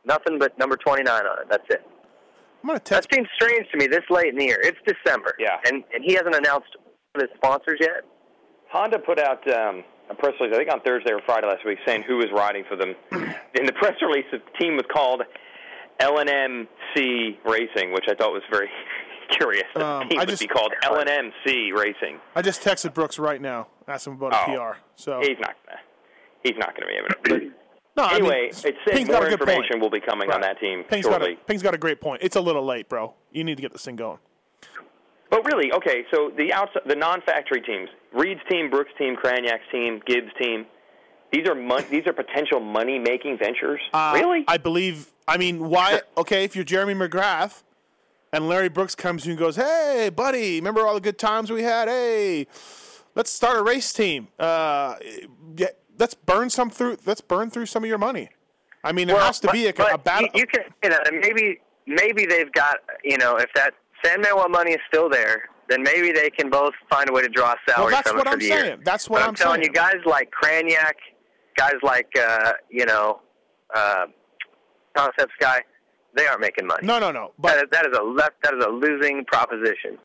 nothing but number 29 on it. That's it. I'm gonna That test. seems strange to me this late in the year. It's December. Yeah. And and he hasn't announced his sponsors yet. Honda put out um, a press release, I think on Thursday or Friday last week, saying who was riding for them. In the press release, the team was called LNMC Racing, which I thought was very curious. The Um, team I would just- be called LNMC Racing. I just texted Brooks right now. Asked him about Oh. a PR. So He's not gonna. He's not going to be able to. no, I anyway, mean, it said more information point. will be coming on that team Ping's got, shortly. a, Ping's got a great point. It's a little late, bro. You need to get this thing going. But really, okay, so the outside, the non-factory teams, Reed's team, Brooks' team, Kranyak's team, Gibbs' team, these are mon- these are potential money-making ventures. Uh, really? I believe. I mean, why? Okay, if you're Jeremy McGrath, and Larry Brooks comes to you and goes, "Hey, buddy, remember all the good times we had? Hey, let's start a race team. Uh, yeah, let's burn some through. Let's burn through some of your money. I mean, there has to but, be a, but a battle. You, you can, you know, and maybe maybe they've got, you know, if that San Manuel money is still there, then maybe they can both find a way to draw salary that's from what it for I'm the year. saying. That's what I'm saying. But I'm telling saying. you, guys like Kranyak, guys like uh, you know, uh, Concepts guy, they aren't making money. no, no, no. But is, that is a left. That is a losing proposition.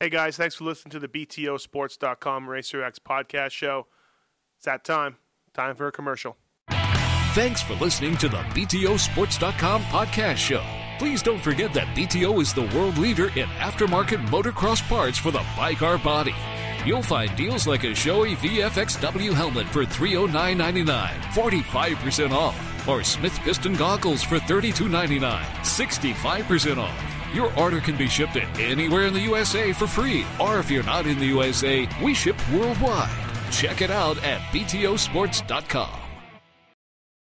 hey, guys, thanks for listening to the BTOsports.com Racer X podcast show. It's that time. Time for a commercial. Thanks for listening to the BTOsports.com podcast show. Please don't forget that BTO is the world leader in aftermarket motocross parts for the bike or body. You'll find deals like a Shoei VFXW helmet for $309.99, 45% off, or Smith Piston goggles for $32.99, 65% off. Your order can be shipped anywhere in the USA for free, or if you're not in the USA, we ship worldwide. Check it out at BTOsports.com.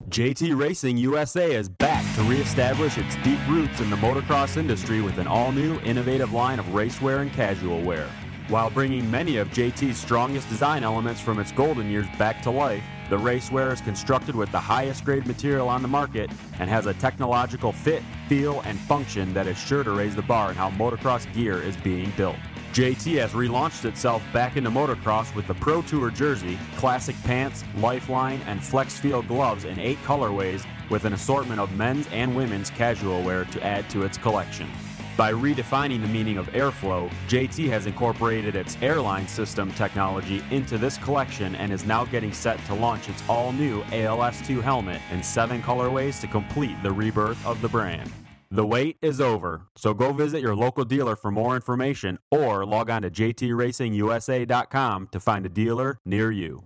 JT Racing USA is back to reestablish its deep roots in the motocross industry with an all new, innovative line of racewear and casual wear. While bringing many of JT's strongest design elements from its golden years back to life, the racewear is constructed with the highest grade material on the market and has a technological fit, feel, and function that is sure to raise the bar in how motocross gear is being built. JT has relaunched itself back into motocross with the Pro Tour jersey, classic pants, lifeline, and flex feel gloves in eight colorways with an assortment of men's and women's casual wear to add to its collection. By redefining the meaning of airflow, JT has incorporated its airline system technology into this collection and is now getting set to launch its all new ALS2 helmet in seven colorways to complete the rebirth of the brand. The wait is over, so go visit your local dealer for more information or log on to jtracingusa.com to find a dealer near you.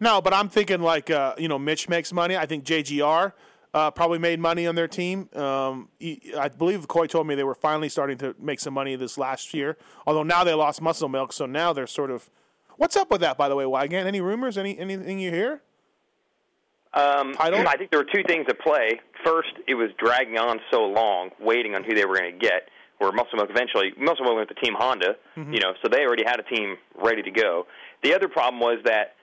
No, but I'm thinking like uh, you know Mitch makes money. I think JGR uh, probably made money on their team. Um, I believe Coy told me they were finally starting to make some money this last year. Although now they lost Muscle Milk, so now they're sort of. What's up with that, by the way, Weigandt? Any rumors? Any anything you hear? Um, Title? I think there were two things at play. First, it was dragging on so long, waiting on who they were going to get. Where Muscle Milk eventually, Muscle Milk went to Team Honda, Mm-hmm. you know, so they already had a team ready to go. The other problem was that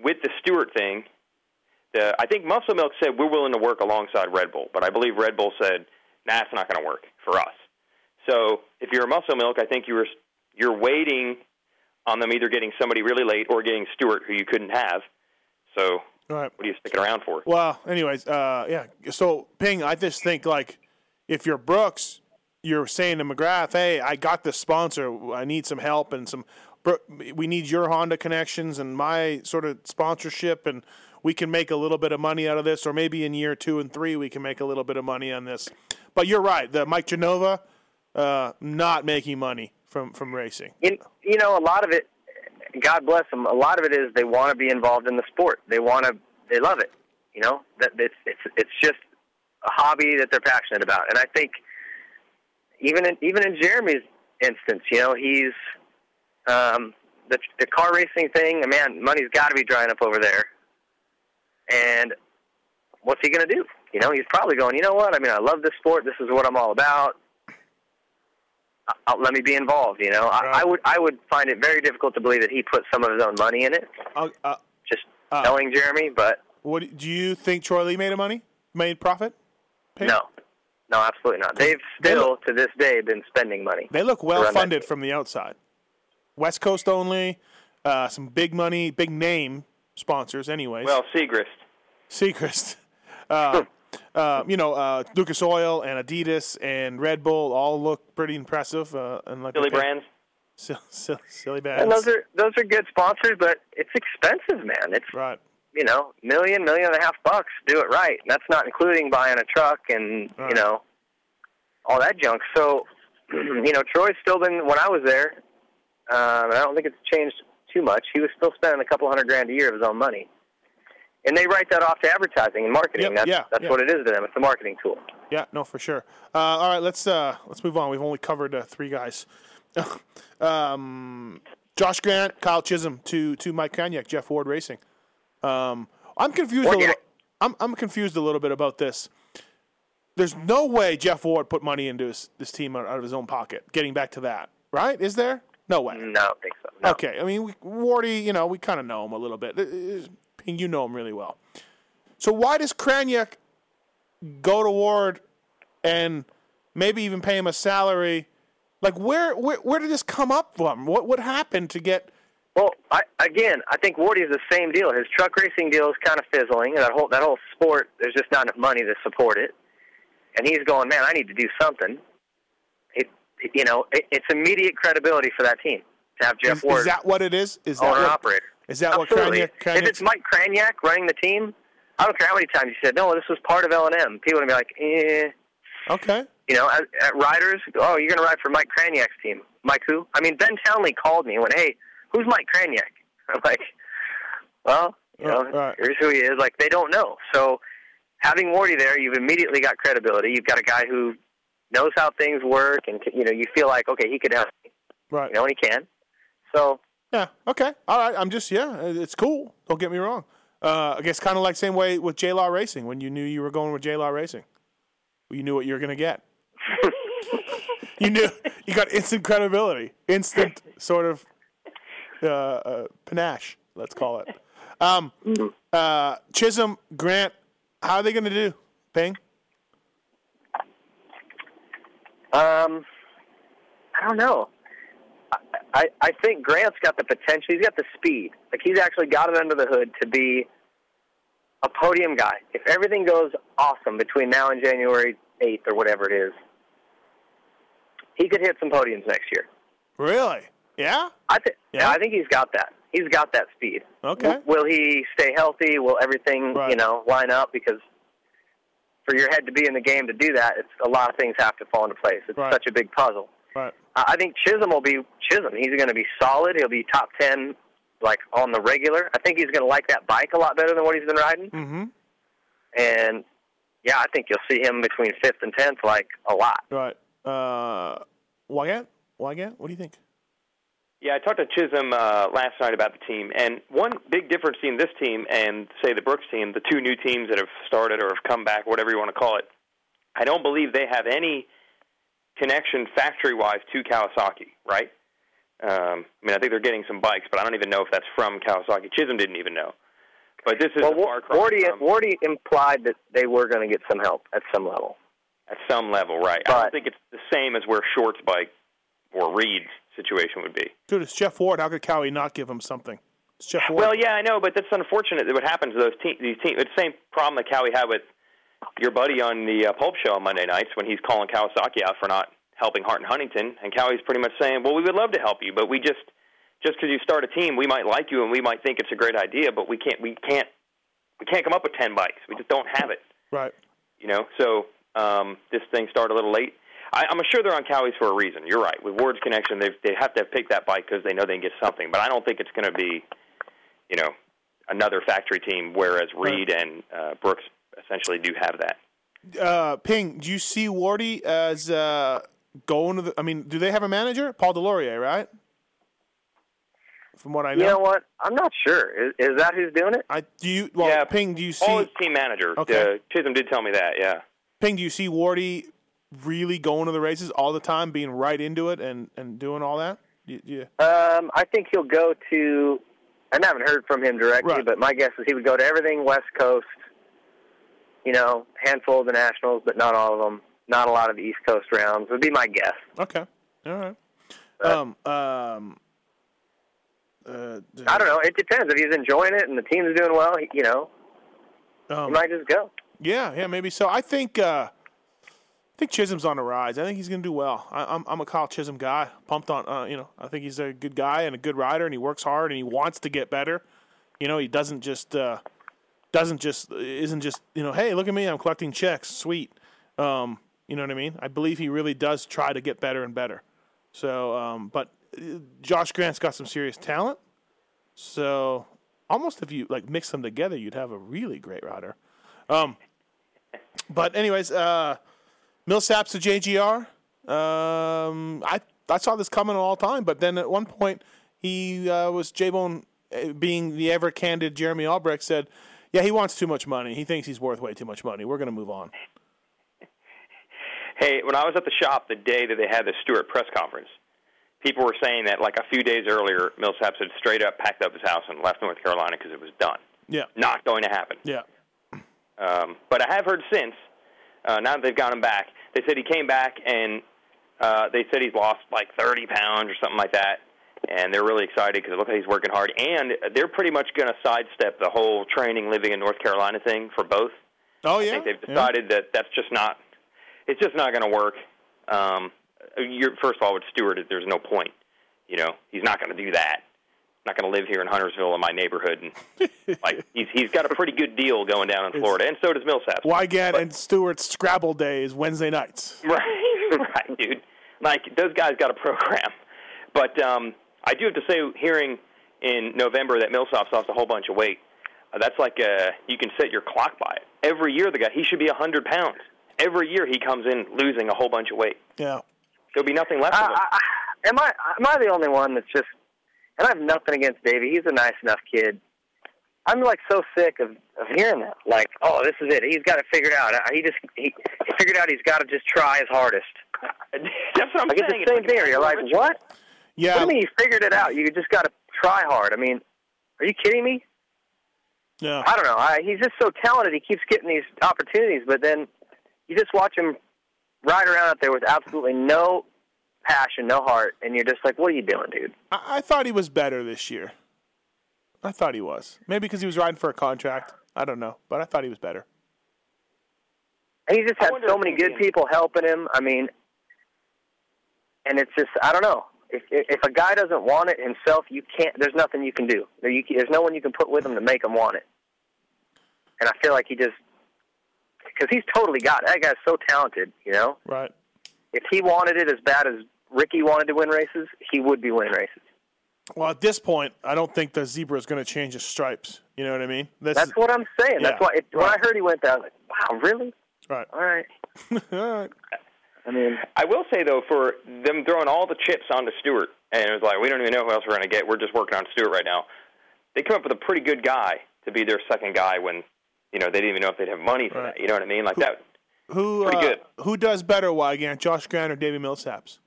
with the Stewart thing, the, I think Muscle Milk said we're willing to work alongside Red Bull, but I believe Red Bull said, "Nah, it's not going to work for us." So if you're a Muscle Milk, I think you were you're waiting on them either getting somebody really late or getting Stewart, who you couldn't have. So All right. what are you sticking around for? Well, anyways, uh, yeah. So Ping, I just think like if you're Brooks, you're saying to McGrath, "Hey, I got this sponsor. I need some help and some. Bro- We need your Honda connections and my sort of sponsorship, and we can make a little bit of money out of this, or maybe in year two and three we can make a little bit of money on this. But you're right, the Mike Genova uh, not making money from from racing. You, you know, a lot of it. God bless them. A lot of it is they want to be involved in the sport. They want to. They love it. You know that it's it's it's just a hobby that they're passionate about. And I think even in even in Jeremy's instance, you know, he's um, the the car racing thing. Man, money's got to be drying up over there. And what's he going to do? You know, he's probably going. You know what? I mean, I love this sport. This is what I'm all about. I'll, let me be involved. You know, Right. I, I would I would find it very difficult to believe that he put some of his own money in it. Uh, uh, Just Uh. knowing Jeremy, but what do you think? Troy Lee made a money, made profit? Paid? no, no, absolutely not. They've They still look- to this day been spending money. They look well funded from the outside. West Coast only, uh, some big money, big name sponsors. Anyways, Well, Segrist. Seacrest. Uh, uh, you know, uh, Lucas Oil and Adidas and Red Bull all look pretty impressive. Uh, and like okay, Brands. silly, silly, silly bands. And those are those are good sponsors, but it's expensive, man. It's right. you know million million and a half bucks. Do it right. And that's not including buying a truck and Right. you know all that junk. So you know Troy's still been when I was there, um, and I don't think it's changed too much. He was still spending a couple hundred grand a year of his own money. And they write that off to advertising and marketing. Yep, that's yeah, that's yeah. what it is to them. It's a marketing tool. Yeah, no, for sure. Uh, all right, let's uh, let's move on. We've only covered uh, three guys. um, Josh Grant, Kyle Chisholm to to Mike Kraniak, Jeff Ward Racing. Um, I'm confused a little. I'm I'm confused a little bit about this. There's no way Jeff Ward put money into his, this team out out of his own pocket. Getting back to that, right? Is there? No way. No, I don't think so. No. Okay, I mean, we, Wardy, you know, we kind of know him a little bit. Uh, you know him really well. So why does Kraniak go to Ward and maybe even pay him a salary? Like, where where, where did this come up from? What what happened to get? Well, I, again, I think Wardy is the same deal. His truck racing deal is kind of fizzling. That whole that whole sport, there's just not enough money to support it. And he's going, man, I need to do something. It, you know, it, it's immediate credibility for that team to have Jeff Is, Ward is that what it is? Is that owner what, operator. Is that Absolutely. what Kraniak? if it's Mike Kraniak running the team, I don't care how many times you said, no, this was part of L and M. People would be like, eh. okay, You know, at, at riders, oh, you're going to ride for Mike Kraniak's team. Mike who? I mean, Ben Townley called me and went, hey, who's Mike Kraniak? I'm like, well, you know, right. here's who he is. Like, they don't know. So having Wardy there, you've immediately got credibility. You've got a guy who knows how things work, and, you know, you feel like, okay, he could help me. right? You know, and he can. So, Yeah. Okay. All right. I'm just yeah. It's cool. Don't get me wrong. Uh, I guess kind of like same way with J Law Racing when you knew you were going with J Law Racing, you knew what you were gonna get. you knew you got instant credibility, instant sort of uh, uh, panache. Let's call it. Um, uh, Chisholm Grant. How are they gonna do? Ping. Um, I don't know. I, I think Grant's got the potential. He's got the speed. Like he's actually got it under the hood to be a podium guy. If everything goes awesome between now and January eighth or whatever it is, he could hit some podiums next year. Really? Yeah. I think. Yeah? Yeah, I think he's got that. He's got that speed. Okay. W- will he stay healthy? Will everything Right. you know line up? Because for your head to be in the game to do that, it's a lot of things have to fall into place. It's Right. such a big puzzle. Right. I I think Chisholm will be Chisholm. He's going to be solid. He'll be top ten, like on the regular. I think he's going to like that bike a lot better than what he's been riding. Mm-hmm. And yeah, I think you'll see him between fifth and tenth, like a lot. Right. Uh, Weigandt? Weigandt? What do you think? Yeah, I talked to Chisholm uh, last night about the team, and one big difference between this team and say the Brooks team, the two new teams that have started or have come back, whatever you want to call it, I don't believe they have any connection factory-wise to Kawasaki, right? Um, I mean, I think they're getting some bikes, but I don't even know if that's from Kawasaki. Chisholm didn't even know. But this is Well, a far cry Wardy, from, Wardy implied that they were going to get some help at some level. at some level, right? I don't think it's the same as where Short's bike or Reed's situation would be. Dude, it's Jeff Ward. How could Kawi not give him something? It's Jeff Ward. Well, yeah, I know, but that's unfortunate that what happens to those te- these teams. It's the same problem that Kawi had with your buddy on the uh, Pulp Show on Monday nights when he's calling Kawasaki out for not helping Hart and Huntington, and Kawi's pretty much saying, "Well, we would love to help you, but we just just because you start a team, we might like you and we might think it's a great idea, but we can't we can't we can't come up with ten bikes. We just don't have it. Right. You know, so um, this thing started a little late. I, I'm sure they're on Kawi's for a reason. You're right. With Ward's connection, they they have to pick that bike because they know they can get something. But I don't think it's going to be, you know, another factory team. Whereas Reed and uh, Brooks essentially do have that. Uh, Ping, do you see Wardy as uh, going to the? I mean, do they have a manager? Paul Delaurier, right? From what I know. You know what? I'm not sure. Is, is that who's doing it? I do you well Yeah, Ping, do you see Paul is team manager. Okay. Uh, Chisholm did tell me that. Yeah. Ping, do you see Wardy really going to the races all the time, being right into it and, and doing all that? You, you, Um, I think he'll go to. I haven't heard from him directly, Right. but my guess is he would go to everything West Coast. You know, handful of the Nationals, but not all of them. Not a lot of the East Coast rounds would be my guess. okay. All right. Um um uh, I don't know. It depends. If he's enjoying it and the team's doing well, he- you know, he um, might just go. Yeah, yeah, maybe so. I think uh, I think Chisholm's on the rise. I think he's going to do well. I, I'm I'm a Kyle Chisholm guy. Pumped on. Uh, you know, I think he's a good guy and a good rider, and he works hard and he wants to get better. You know, he doesn't just uh, doesn't just isn't just you know, hey, look at me, I'm collecting checks, sweet. Um, you know what I mean? I believe he really does try to get better and better. So, um, but uh, Josh Grant's got some serious talent. So, almost if you like mix them together, you'd have a really great rider. Um, but anyways, uh, Millsaps to JGR. Um, I I saw this coming all time, but then at one point he uh, was J Bone, uh, being the ever candid Jeremy Albrecht said, "Yeah, he wants too much money. He thinks he's worth way too much money. We're going to move on." Hey, when I was at the shop the day that they had the Stewart press conference, people were saying that like a few days earlier, Millsaps had straight up packed up his house and left North Carolina because it was done. Yeah, Not going to happen. yeah, Um, but I have heard since, uh, now that they've got him back, they said he came back and uh, they said he's lost like 30 pounds or something like that. And they're really excited because it looks like he's working hard. And they're pretty much going to sidestep the whole training, living in North Carolina thing for both. Oh yeah, I think they've yeah. decided that that's just not, it's just not going to work. Um, you're, first of all, with Stewart, there's no point. You know, he's not going to do that. Not going to live here in Huntersville in my neighborhood, and like he's he's got a pretty good deal going down in Florida, and so does Millsaps. Weigandt and Stewart's Scrabble Day is Wednesday nights. Right, right, dude. Like those guys got a program, but um, I do have to say, hearing in November that Millsaps lost a whole bunch of weight, uh, that's like uh, you can set your clock by it. Every year, the guy he should be a hundred pounds. Every year he comes in losing a whole bunch of weight. Yeah. There'll be nothing left of him. I, I, am I am I the only one that's just? And I have nothing against Davey. He's a nice enough kid. I'm like so sick of of hearing that. Like, oh, this is it. He's got it figured out. He just he, he figured out he's got to just try his hardest. That's what I'm Like it's saying. the same like thing. Where you're like, what? Yeah. What do you mean you figured it out? You just got to try hard. I mean, are you kidding me? Yeah. I don't know. I, he's just so talented. He keeps getting these opportunities, but then you just watch him ride around out there with absolutely no passion, no heart, and you're just like, what are you doing, dude? I, I thought he was better this year. I thought he was. Maybe because he was riding for a contract. I don't know, but I thought he was better. And he just had so many good people helping him. I mean, and it's just I don't know. If if a guy doesn't want it himself, you can't. There's nothing you can do. There you, there's no one you can put with him to make him want it. And I feel like he just because he's totally got it. that guy's so talented. You know, Right. if he wanted it as bad as Ricky wanted to win races, he would be winning races. Well, at this point, I don't think the zebra is going to change his stripes. You know what I mean? This That's is, what I'm saying. Yeah, That's why it, when I heard he went there, I was like, wow, really? right. All right. All right. I mean, I will say though, for them throwing all the chips onto Stewart, and it was like we don't even know who else we're going to get. We're just working on Stewart right now. They come up with a pretty good guy to be their second guy when you know they didn't even know if they'd have money for Right. that. You know what I mean? Like that. Who Pretty uh, good. Who does better, Weigandt? Josh Grant or Davey Millsaps?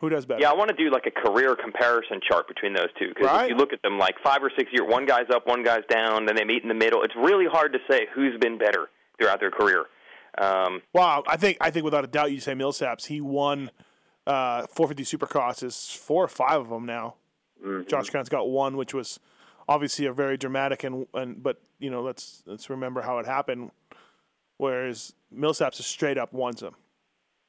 Who does better? Yeah, I want to do like a career comparison chart between those two because Right. if you look at them, like five or six years, one guy's up, one guy's down, then they meet in the middle. It's really hard to say who's been better throughout their career. Um, Wow, I think I think without a doubt you say Millsaps. He won uh, 450 Supercrosses, four or five of them now. Josh Grant's got one, which was obviously a very dramatic and and but you know let's let's remember how it happened. Whereas Millsaps is straight up won them.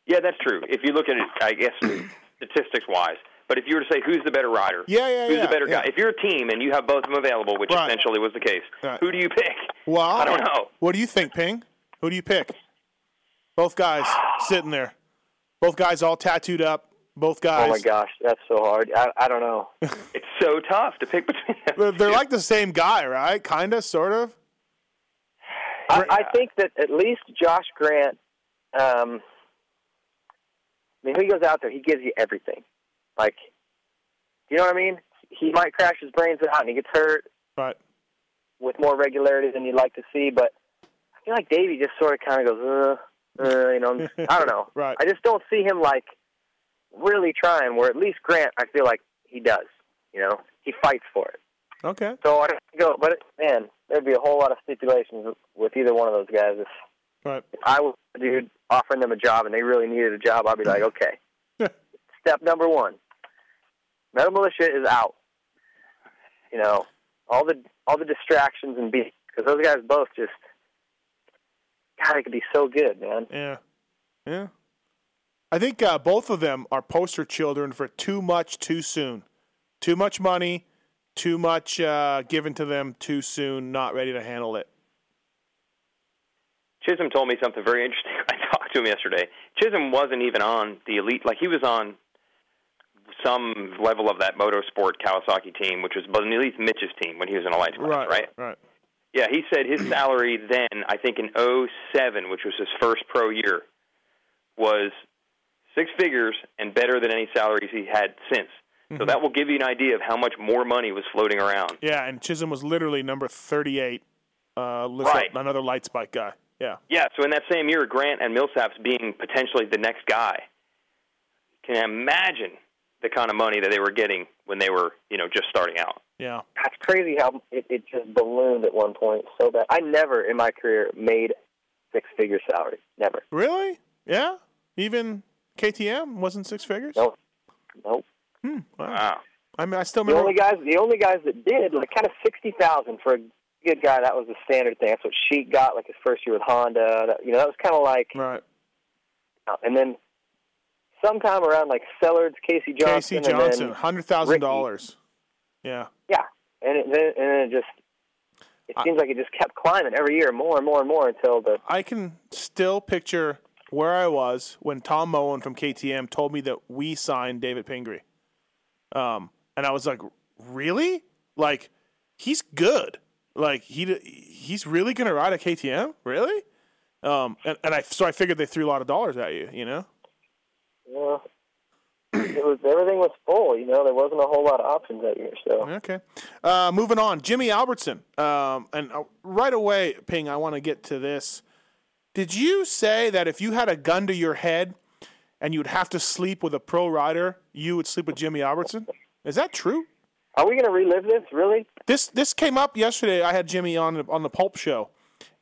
yeah, that's true. If you look at it, I guess statistics wise. But if you were to say who's the better rider, Yeah, yeah, who's yeah, the better yeah. guy? If you're a team and you have both of them available, which Right. essentially was the case, Right. who do you pick? Well, I don't know. What do you think, Ping? Who do you pick? Both guys sitting there. Both guys all tattooed up. Both guys. Oh my gosh, that's so hard. I, I don't know. It's so tough to pick between them. They're, like the same guy, right? Kinda, sort of. I, I think that at least Josh Grant. Um, I mean, when he goes out there, he gives you everything. Like, you know what I mean? He might crash his brains out and he gets hurt Right. with more regularity than you'd like to see. But I feel like Davey just sort of kind of goes, uh, uh, you know. I don't know. Right. I just don't see him like really trying. Where at least Grant, I feel like he does. You know, he fights for it. Okay. So I go, but man, there'd be a whole lot of stipulations with either one of those guys. If, Right. if I was a dude offering them a job and they really needed a job, I'd be like, okay. Step number one: Metal Mulisha is out. You know, all the all the distractions and beats because those guys both just, God, they could be so good, man. Yeah. Yeah. I think uh, both of them are poster children for too much too soon. Too much money, too much uh, given to them too soon, not ready to handle it. Chisholm told me something very interesting. I talked to him yesterday. Chisholm wasn't even on the elite. Like he was on some level of that motorsport Kawasaki team, which was beneath Mitch's team when he was in a lights class, Right. right? Right. Yeah, he said his salary then, I think in '07, which was his first pro year, was six figures and better than any salaries he had since. So that will give you an idea of how much more money was floating around. Yeah, and Chisholm was literally number 38, uh, Right. another light spike guy. Yeah. Yeah, so in that same year, Grant and Millsaps being potentially the next guy, can you imagine the kind of money that they were getting when they were, you know, just starting out. Yeah. That's crazy how it, it just ballooned at one point so bad. I never in my career made six figure salary. Never. Really? Yeah? Even KTM wasn't six figures? Nope. Nope. Hmm. Wow. Wow. I mean, I still The only guys, the only guys that did, like, kind of sixty thousand for a good guy. That was the standard thing. That's what Sheik got, like his first year with Honda. That, you know, that was kind of like, right. and then sometime around like Sellards, Casey Johnson, Casey Johnson, hundred thousand dollars. Yeah. yeah, and it, then and then it just, it seems like it just kept climbing every year, more and more and more until the I can still picture where I was when Tom Moen from KTM told me that we signed David Pingree. Um, and I was like, really? Like, he's good. Like he he's really gonna ride a KTM? Really? Um, and, and I so I figured they threw a lot of dollars at you. You know. Well, it was everything was full. You know, there wasn't a whole lot of options that year. So Okay. Uh, moving on, Jimmy Albertson. Um, and uh, right away, Ping, I want to get to this. Did you say that if you had a gun to your head and you'd have to sleep with a pro rider, you would sleep with Jimmy Albertson? Is that true? are we going to relive this? Really? This this came up yesterday. I had Jimmy on on the Pulp Show,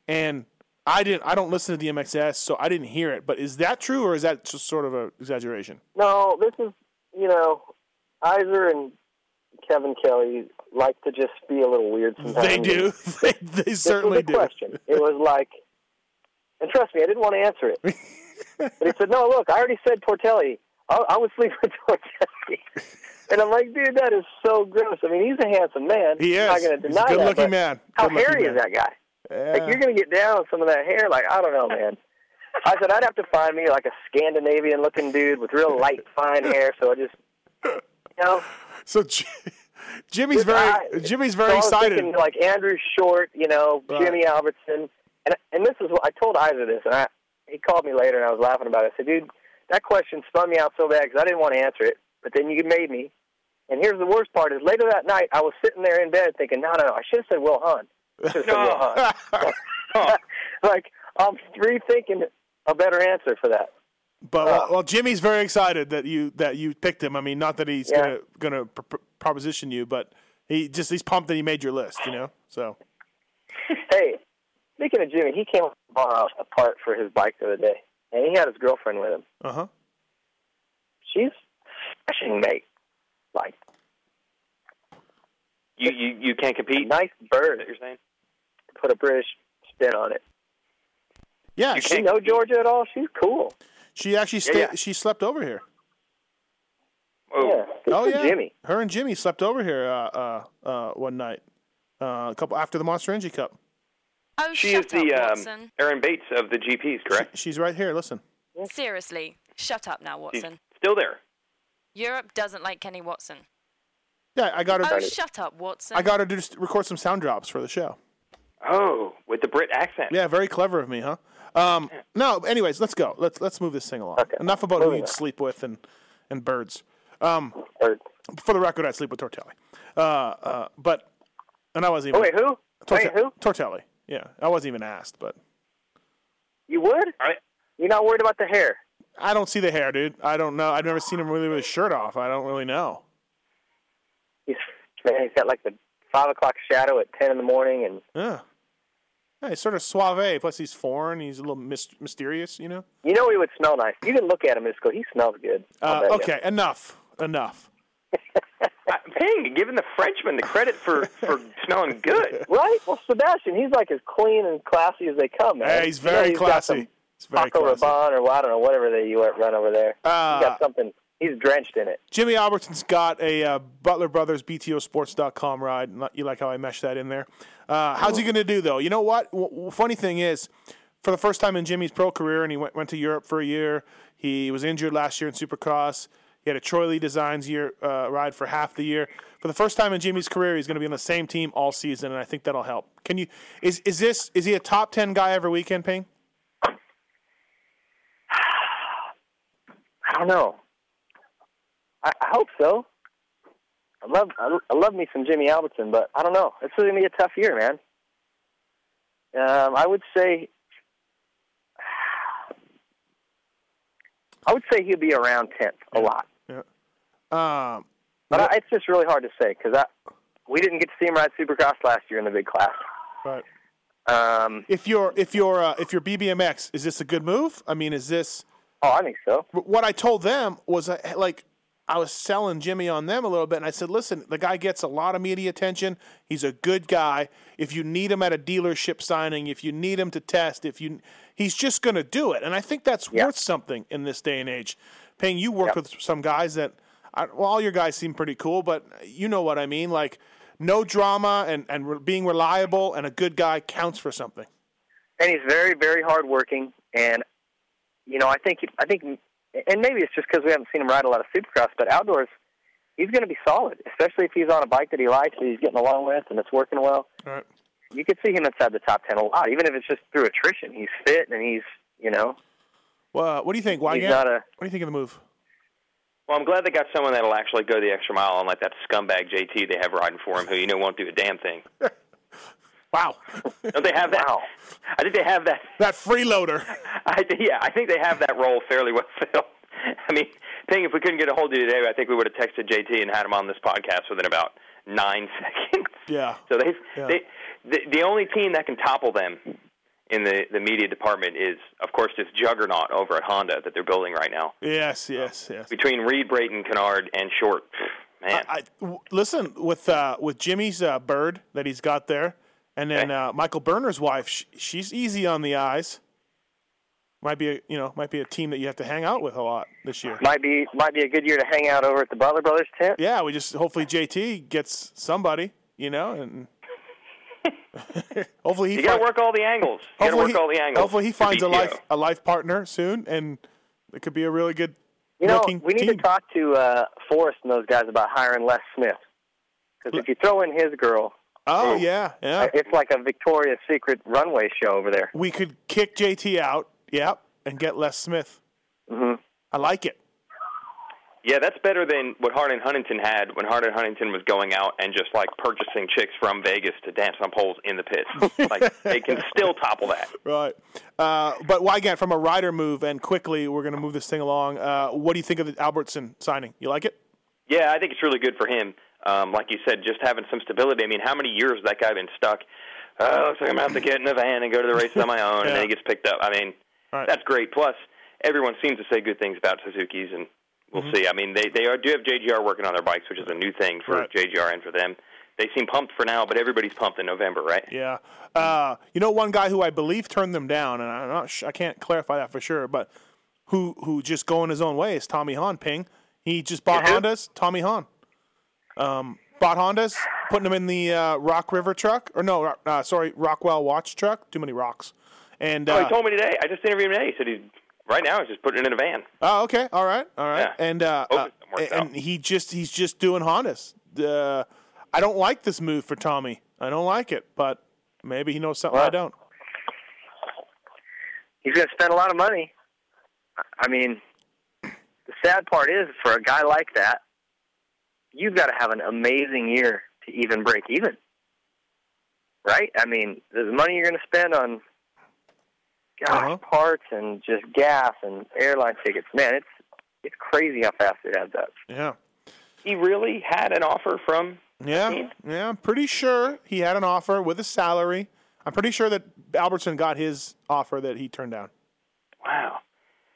and I didn't. I don't listen to DMXS, so I didn't hear it. But is that true, or is that just sort of an exaggeration? No, this is you know, Iser and Kevin Kelly like to just be a little weird sometimes. They do. they, they This certainly was a do. question. It was like, and trust me, I didn't want to answer it. but he said, "No, look, I already said Tortelli. I, I would sleep with Tortelli." and I'm like, "Dude, that is so gross." I mean, he's a handsome man. He I'm not is. going to He's a deny that. good-looking man. How Good-looking hairy man. is that guy? Like you're going to get down some of that hair. Like I don't know, man. I said I'd have to find me like a Scandinavian looking dude with real light, fine hair. So I just, you know, So Jimmy's very I- Jimmy's very was excited. thinking, like Andrew Short, you know, Right. Jimmy Albertson, and and this is what I told Isa this, and I, he called me later, and I was laughing about it. I said, dude, that question spun me out so bad because I didn't want to answer it, but then you made me. And here's the worst part: is later that night, I was sitting there in bed thinking, no, no, no, I should have said Will Hunt. I should have said Will like I'm rethinking a better answer for that. But well, Oh. well, Jimmy's very excited that you that you picked him. I mean, not that he's Yeah. gonna gonna pr- pr- proposition you, but he just he's pumped that he made your list. You know, so Hey, speaking of Jimmy, he came borrow a part for his bike the other day, and he had his girlfriend with him. uh huh. She's smashing mate, like You you you can't a compete. nice bird. That you're saying? Put a British spin on it. Yeah, You she, You know Georgia at all? She's cool. she actually stayed. yeah. She slept over here. Oh, Yeah. Oh yeah, Jimmy. Her and Jimmy slept over here uh, uh, uh, one night, uh, a couple after the Monster Energy Cup. Oh, She shut is the up, um, Watson. Aaron Bates of the GPs, correct? She's right here. Listen. Seriously, shut up now, She's Watson. still there. Europe doesn't like Kenny Watson. Yeah, I got her. Oh, shut up, Watson. I got her to just record some sound drops for the show. Oh, with the Brit accent. Yeah, very clever of me, huh? Um, no, anyways, let's go. Let's let's move this thing along. Okay. Enough about who you'd on. sleep with and and birds. Um, Or, for the record, I sleep with Tortelli. Uh, uh, but and I wasn't even oh, wait, who? Torte- Wait, who? Tortelli. Yeah, I wasn't even asked, but You would? I, You're not worried about the hair? I don't see the hair, dude. I don't know. I've never seen him really with his shirt off. I don't really know. He's man, he's got like the five o'clock shadow at ten in the morning, and Yeah. Yeah, he's sort of suave. Plus, he's foreign. He's a little myst- mysterious, you know. you know he would smell nice. You can look at him and just go, he smells good. Uh, bet you. okay, enough, enough. I, Ping, giving the Frenchman the credit for, for smelling good. Right? Well, Sebastian, he's like as clean and classy as they come, man. Hey, he's You know very he's got classy. some He's very Paco classy. Rabanne or well, I don't know, whatever they you run over there. Uh, he's got something. He's drenched in it. Jimmy Albertson's got a uh, Butler Brothers BTOsports.com ride. You like how I meshed that in there? Uh, how's he going to do though? You know what? W- w- funny thing is, for the first time in Jimmy's pro career, and he went, went to Europe for a year. He was injured last year in Supercross. He had a Troy Lee Designs year uh, ride for half the year. For the first time in Jimmy's career, he's going to be on the same team all season, and I think that'll help. Can you? Is is this? Is he a top ten guy every weekend, Ping? I don't know. I, I hope so. I love I, I love me some Jimmy Albertson, but I don't know. It's going to be a tough year, man. Um, I would say, I would say he'll be around tenth a lot, Yeah. Um, but I, it's just really hard to say because I we didn't get to see him ride Supercross last year in the big class. but Um, if you're if you're uh, if you're BBMX, is this a good move? I mean, is this? oh, I think so. what I told them was uh, like I was selling Jimmy on them a little bit, and I said, "Listen, the guy gets a lot of media attention. He's a good guy. If you need him at a dealership signing, if you need him to test, if you, he's just going to do it." And I think that's Yeah. worth something in this day and age. Paying you worked Yeah. with some guys that, I, well, all your guys seem pretty cool, but you know what I mean. Like no drama and and re- being reliable and a good guy counts for something. and he's very, very hardworking. And you know, I think I think, and maybe it's just because we haven't seen him ride a lot of Supercross, but outdoors, he's going to be solid, especially if he's on a bike that he likes, that he's getting along with, and it's working well. All right. You could see him inside the top ten a lot, even if it's just through attrition. He's fit and he's, you know, Well, uh, what do you think? Why he's not a. What do you think of the move? Well, I'm glad they got someone that'll actually go the extra mile, unlike that scumbag JT they have riding for him, who you know won't do a damn thing. Wow, Don't they have that? Wow. I think they have that. that freeloader. I th- yeah, I think they have that role fairly well filled. I mean, thing if we couldn't get a hold of you today, I think we would have texted JT and had him on this podcast within about nine seconds. Yeah. So they've Yeah. they the, the only team that can topple them in the the media department is, of course, this juggernaut over at Honda that they're building right now. Yes, yes, yes. Between Reed, Brayton, Canard, and Short, man. I, w- listen with uh, with Jimmy's uh, bird that he's got there, and then Okay. uh, Michael Berner's wife. Sh- she's easy on the eyes. Might be a you know might be a team that you have to hang out with a lot this year. Might be might be a good year to hang out over at the Butler Brothers tent. Yeah, we just hopefully JT gets somebody you know, and hopefully he you got to work all the angles. You got work he- all the angles. Hopefully he finds a life a life partner soon, and it could be a really good You know, we need team. to talk to uh, Forrest and those guys about hiring Les Smith. Because if you throw in his girl, Oh yeah, yeah. uh, it's like a Victoria's Secret runway show over there. we could kick JT out, yep, and get Les Smith. Mm-hmm. I like it. Yeah, that's better than what Hart and Huntington had when Hart and Huntington was going out and just like purchasing chicks from Vegas to dance on poles in the pits. like they can still topple that. Right. Uh, but why again, from a rider move, and quickly, we're going to move this thing along. Uh, what do you think of the Albertson signing? You like it? Yeah, I think it's really good for him. Um, like you said, just having some stability. I mean, how many years has that guy been stuck? Oh, looks like I'm going to have to get in a van and go to the races on my own, and then he gets picked up. I mean, Right. that's great. Plus, everyone seems to say good things about Suzuki's, and we'll Mm-hmm. see. I mean, they they are, do have JGR working on their bikes, which is a new thing for Right. JGR and for them. They seem pumped for now, but everybody's pumped in November, right? Yeah. Uh, you know, one guy who I believe turned them down, and I'm not. Sh- I can't clarify that for sure, but who who just going his own way is Tommy Hahn. Ping. He just bought Yeah. Hondas. Tommy Hahn. Um, bought Hondas. putting them in the uh, Rock River truck, or no, uh, sorry, Rockwell Watch truck. Too many rocks. And Oh, uh, he told me today. I just interviewed him today. He said he's right now he's just putting it in a van. Oh, okay, all right, all right. Yeah. And uh, uh, and out. he just he's just doing Hondas. Uh, I don't like this move for Tommy. I don't like it, but maybe he knows something I don't. He's going to spend a lot of money. I- I mean, the sad part is for a guy like that, you've got to have an amazing year to even break even. Right? I mean, the money you're going to spend on gosh, Uh-huh. parts and just gas and airline tickets, man, it's it's crazy how fast it adds up. Yeah, He really had an offer from. yeah, yeah. I'm pretty sure he had an offer with a salary. I'm pretty sure that Albertson got his offer that he turned down. Wow.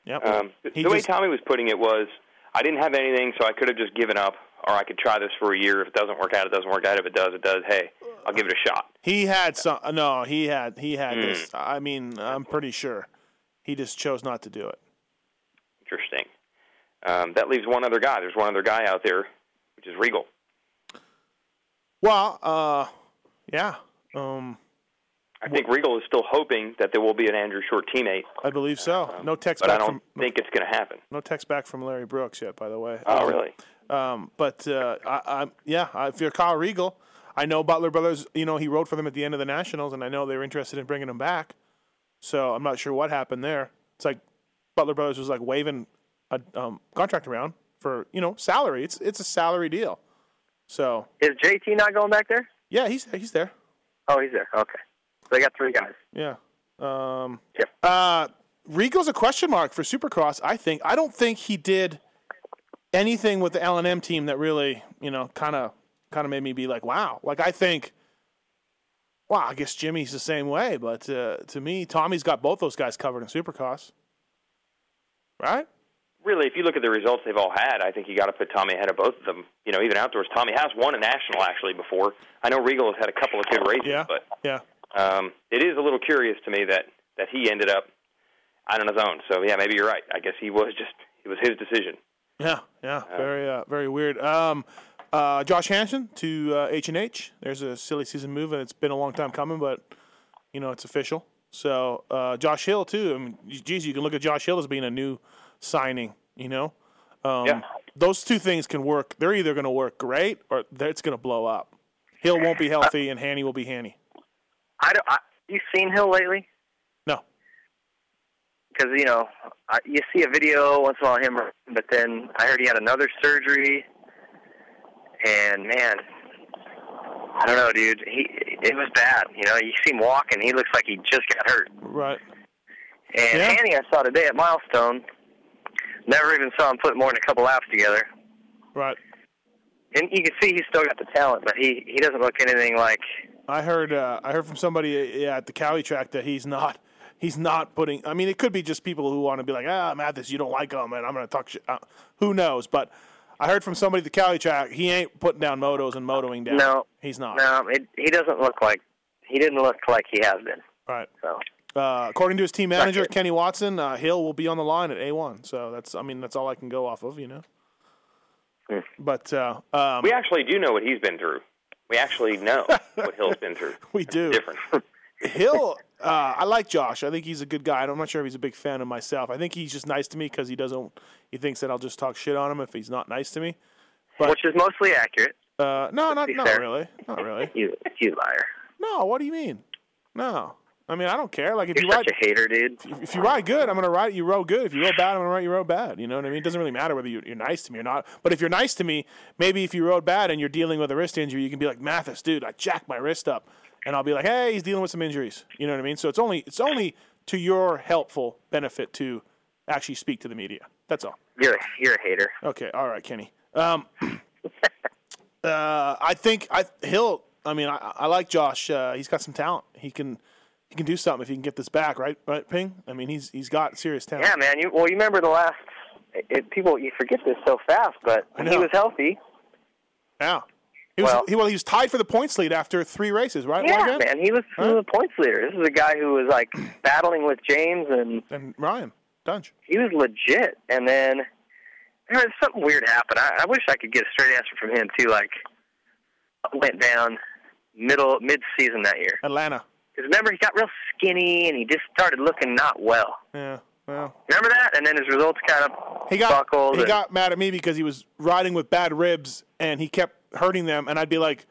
Yep. Um, He the way Tommy was putting it was, I didn't have anything, so I could have just given up, or I could try this for a year. If it doesn't work out, it doesn't work out. If it does, it does. Hey, I'll give it a shot. He had some. No, he had. He had Hmm. this. I mean, I'm pretty sure. He just chose not to do it. Interesting. Um, that leaves one other guy. There's one other guy out there, which is Regal. Well, uh, yeah. Um, I think Regal is still hoping that there will be an Andrew Short teammate, I believe so. No text back. but I don't from think it's going to happen. no text back from Larry Brooks yet. By the way. Oh, Um, really? Um, but uh, I, I, yeah, if you're Kyle Regal, I know Butler Brothers. You know, he wrote for them at the end of the Nationals, and I know they were interested in bringing him back. So I'm not sure what happened there. It's like Butler Brothers was like waving a um, contract around for you know salary. It's it's a salary deal. So Is JT not going back there? yeah, he's he's there. Oh, he's there. Okay. So they got three guys. Yeah. Um, Yep. uh, Regal's a question mark for Supercross. I think. I don't think he did anything with the L and M team that really, you know, kind of, kind of made me be like, wow. Like I think. Wow, I guess Jimmy's the same way, but uh, to me, Tommy's got both those guys covered in Supercross. Right? Really, if you look at the results they've all had, I think you got to put Tommy ahead of both of them. You know, even outdoors, Tommy has won a national actually before. I know Regal has had a couple of good races, Yeah. but Yeah. um, it is a little curious to me that that he ended up out on his own. So yeah, maybe you're right. I guess he was just it was his decision. Yeah, yeah, very, uh, very weird. Um, uh, Josh Hansen to uh, H and H. There's a silly season move, and it's been a long time coming, but you know it's official. So uh, Josh Hill too. I mean, geez, you can look at Josh Hill as being a new signing. You know, um, Yeah. those two things can work. They're either going to work great or it's going to blow up. Hill won't be healthy, and Hanny will be Hanny. I don't. I, you seen Hill lately? Because you know I, you see a video once in a while of him, but then I heard he had another surgery, and man, I don't know, dude. He it was bad. You know, you see him walking, he looks like he just got hurt. right? And Yeah. Hanny, I saw today at Milestone. Never even saw him put more than a couple laps together. Right. And you can see he's still got the talent, but he he doesn't look anything like. I heard uh, I heard from somebody uh, yeah, at the Cali track that he's not he's not putting. I mean, it could be just people who want to be like, ah, Matthes, you don't like him, and I'm going to talk shit. Uh, who knows? But I heard from somebody at the Cali track he ain't putting down motos and motoing down. No, he's not. No, it, he doesn't look like. He didn't look like he has been. Right. So Uh, according to his team manager. Kenny Watson, uh, Hill will be on the line at A1. So that's I mean that's all I can go off of, you know. Hmm. But uh, um, We actually do know what he's been through. We actually know what Hill's been through. we do. Different. Hill, uh, I like Josh. I think he's a good guy. I'm not sure if he's a big fan of myself. I think he's just nice to me because he doesn't. He thinks that I'll just talk shit on him if he's not nice to me. But- which is mostly accurate. Uh, no, not not fair. really, not really. You you liar. No, what do you mean? No, I mean I don't care. Like if You're you ride, a hater, dude. if you ride good, I'm gonna ride you rode good. If you rode bad, I'm gonna ride you rode bad. You know what I mean? It doesn't really matter whether you- you're nice to me or not. But if you're nice to me, maybe if you rode bad and you're dealing with a wrist injury, you can be like Matthes, dude, I jacked my wrist up, and I'll be like, hey, he's dealing with some injuries. You know what I mean? So it's only it's only to your helpful benefit to actually speak to the media. That's all. You're a, you're a hater. Okay, all right, Kenny. Um, uh, I think I Hill. I mean, I, I like Josh. Uh, he's got some talent. He can he can do something if he can get this back. Right, right, Ping. I mean, he's he's got serious talent. Yeah, man. You well, you remember the last? It, people you forget this so fast, but when he was healthy, Yeah. He was Well- he, well. He was tied for the points lead after three races, right? yeah, man, he was, he was a points leader. This is a guy who was like battling with James, and And Ryan Dungey. he was legit. And then there was something weird happened. I, I wish I could get a straight answer from him too. Like went down middle mid season that year. Atlanta. Because remember, he got real skinny and he just started looking not well. Yeah. Well, Remember that? And then his results kind of he got buckled. he and- got mad at me because he was riding with bad ribs and he kept hurting them, and I'd be like,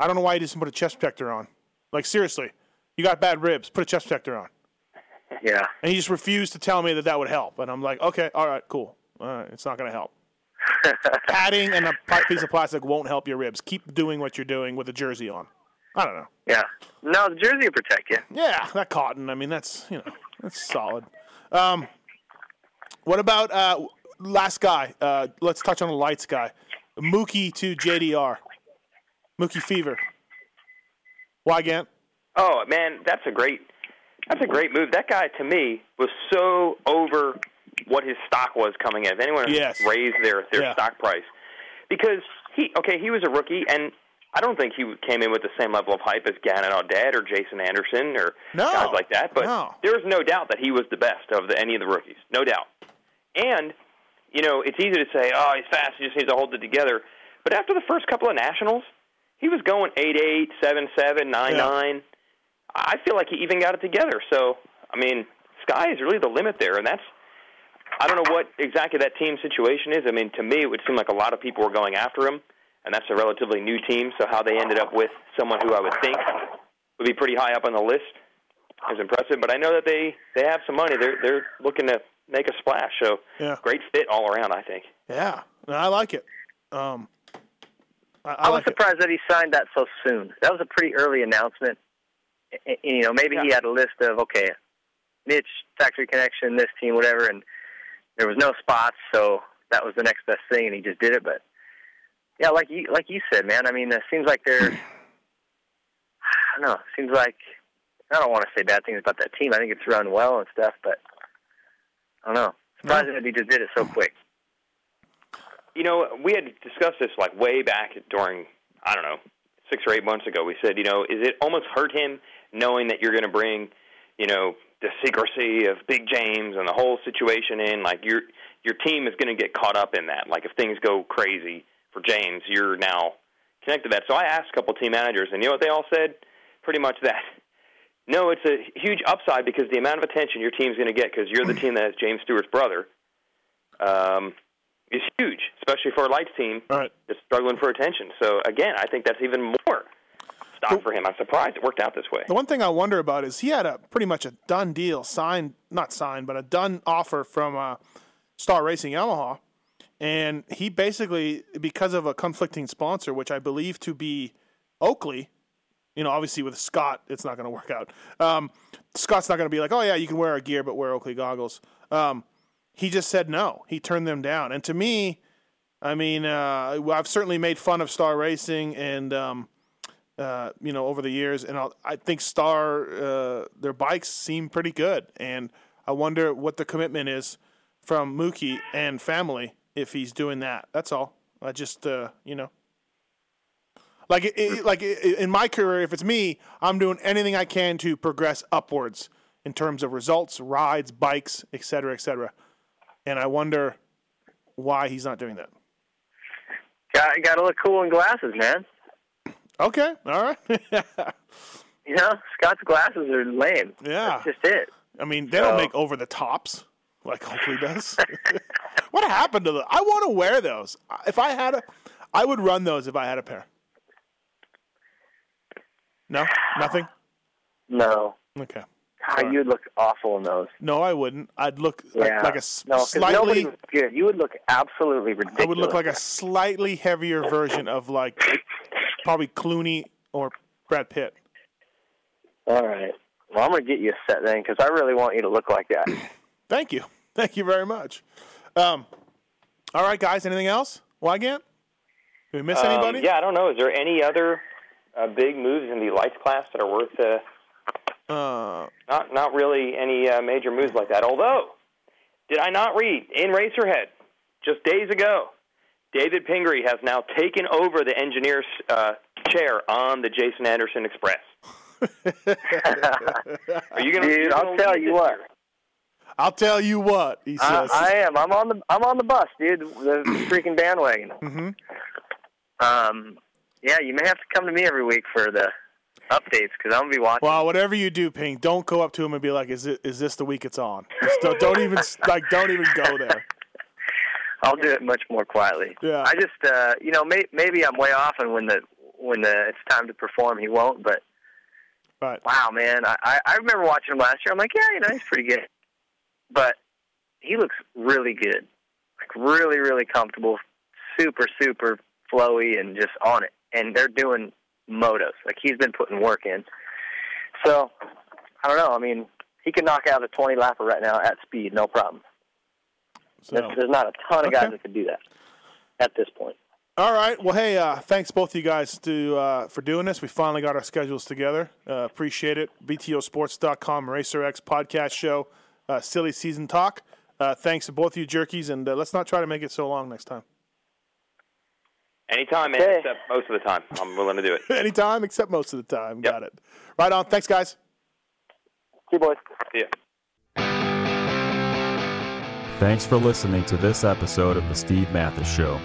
I don't know why he doesn't put a chest protector on. Like seriously, you got bad ribs, put a chest protector on. yeah. And he just refused to tell me that that would help. And I'm like, okay, all right, cool. All right, it's not going to help. Padding and a piece of plastic won't help your ribs. Keep doing what you're doing with a jersey on. I don't know. Yeah. No, the jersey will protect you. Yeah, that cotton. I mean, that's you know, that's solid. Um, what about uh, last guy? Uh, let's touch on the lights guy, Mookie to JDR, Mookie Fever. Weigandt? Oh man, that's a great that's a great move. That guy to me was so over what his stock was coming in. If anyone Yes. raised their their Yeah. stock price, because he okay he was a rookie and. I don't think he came in with the same level of hype as Gannon Audette or Jason Anderson or No, guys like that. But no. there was no doubt that he was the best of the, any of the rookies, no doubt. And you know, it's easy to say, "Oh, he's fast; he just needs to hold it together." But after the first couple of nationals, he was going eight eight, seven seven, nine Yeah. nine. I feel like he even got it together. So, I mean, sky is really the limit there, and that's. I don't know what exactly that team situation is. I mean, to me, it would seem like a lot of people were going after him, and that's a relatively new team. So, how they ended up with someone who I would think would be pretty high up on the list is impressive. But I know that they they have some money. They're they're looking to make a splash. So, Yeah. great fit all around. I think. Yeah, no, I like it. Um, I, I, I was like it. surprised that he signed that so soon. That was a pretty early announcement. I- I- You know, maybe he had a list of okay, Mitch, Factory Connection, this team, whatever, and there was no spots, so that was the next best thing, and he just did it. But yeah, like you like you said, man. I mean, it seems like they're. I don't know. It seems like I don't want to say bad things about that team. I think it's run well and stuff, but I don't know. Surprising that he just did it so quick. you know, we had discussed this like way back during I don't know six or eight months ago. We said, you know, is it almost hurt him knowing that you're going to bring, you know, the secrecy of Big James and the whole situation in? Like your your team is going to get caught up in that. Like if things go crazy for James, you're now connected to that. So I asked a couple team managers, and you know what they all said? Pretty much that. No, it's a huge upside because the amount of attention your team's going to get because you're the team that has James Stewart's brother. Um, is huge, especially for a lights team All right. that's struggling for attention. So again, I think that's even more stock for him. I'm surprised it worked out this way. The one thing I wonder about is he had a pretty much a done deal, signed, not signed, but a done offer from uh, Star Racing Yamaha. And he basically, because of a conflicting sponsor, which I believe to be Oakley, you know, obviously with Scott, it's not going to work out. Um, Scott's not going to be like, oh, yeah, you can wear our gear, but wear Oakley goggles. Um, he just said no. He turned them down. And to me, I mean, uh, I've certainly made fun of Star Racing and, um, uh, you know, over the years, and I'll, I think Star uh, their bikes seem pretty good, and I wonder what the commitment is from Mookie and family if he's doing that. That's all. I just, uh, you know, like it, it, like it, in my career, if it's me, I'm doing anything I can to progress upwards in terms of results, rides, bikes, etc., cetera, et cetera. And I wonder why he's not doing that. Got got to look cool in glasses, man. Okay, all right. You know, Scott's glasses are lame. Yeah. That's just it. I mean, they don't make over the tops like Oakley does. what happened to them? I want to wear those. If I had a, I would run those if I had a pair. No, nothing. No. Okay. God, you'd look awful in those. No, I wouldn't. I'd look like, Yeah. like a no, slightly. good. You would look absolutely ridiculous. I would look like a slightly heavier version of like probably Clooney or Brad Pitt. All right. Well, I'm gonna get you a set then, because I really want you to look like that. Thank you. Thank you very much. Um, all right, guys. Anything else? Weigandt? Did we miss Um, anybody? yeah, I don't know. Is there any other uh, big moves in the lights class that are worth? Uh, Uh, not not really any uh, major moves like that. Although, did I not read in Racerhead just days ago? David Pingree has now taken over the engineer's uh, chair on the Jason Anderson Express. Are you gonna? Dude, you're I'll tell you what. year? I'll tell you what he I, says. I am. I'm on the. I'm on the bus, dude. The freaking bandwagon. Mhm. Um, yeah, you may have to come to me every week for the updates because I'm gonna be watching. Well, whatever you do, Ping, don't go up to him and be like, "Is it? Is this the week it's on?" Don't, don't even like, don't even go there. I'll do it much more quietly. Yeah. I just, uh, you know, may, maybe I'm way off, and when the when the it's time to perform, he won't. But Right. wow, man, I I I remember watching him last year. I'm like, yeah, you know, he's pretty good, but he looks really good, like really, really comfortable, super, super flowy, and just on it. And they're doing motos, like he's been putting work in. So I don't know. I mean, he can knock out a 20 lapper right now at speed, no problem. So. There's, there's not a ton of guys Okay. that could do that at this point. All right. Well, hey, uh, thanks both of you guys to uh, for doing this. We finally got our schedules together. Uh, appreciate it. BTOsports.com, Racer X podcast show, uh, silly season talk. Uh, thanks to both of you jerkies, and uh, let's not try to make it so long next time. Anytime, man, Okay. except most of the time. I'm willing to do it. Anytime, except most of the time. Yep. Got it. Right on. Thanks, guys. See you, boys. See ya. Thanks for listening to this episode of The Steve Matthes Show.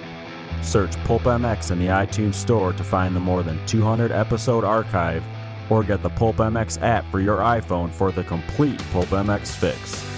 Search Pulp MX in the iTunes Store to find the more than 200 episode archive or get the Pulp MX app for your iPhone for the complete Pulp MX fix.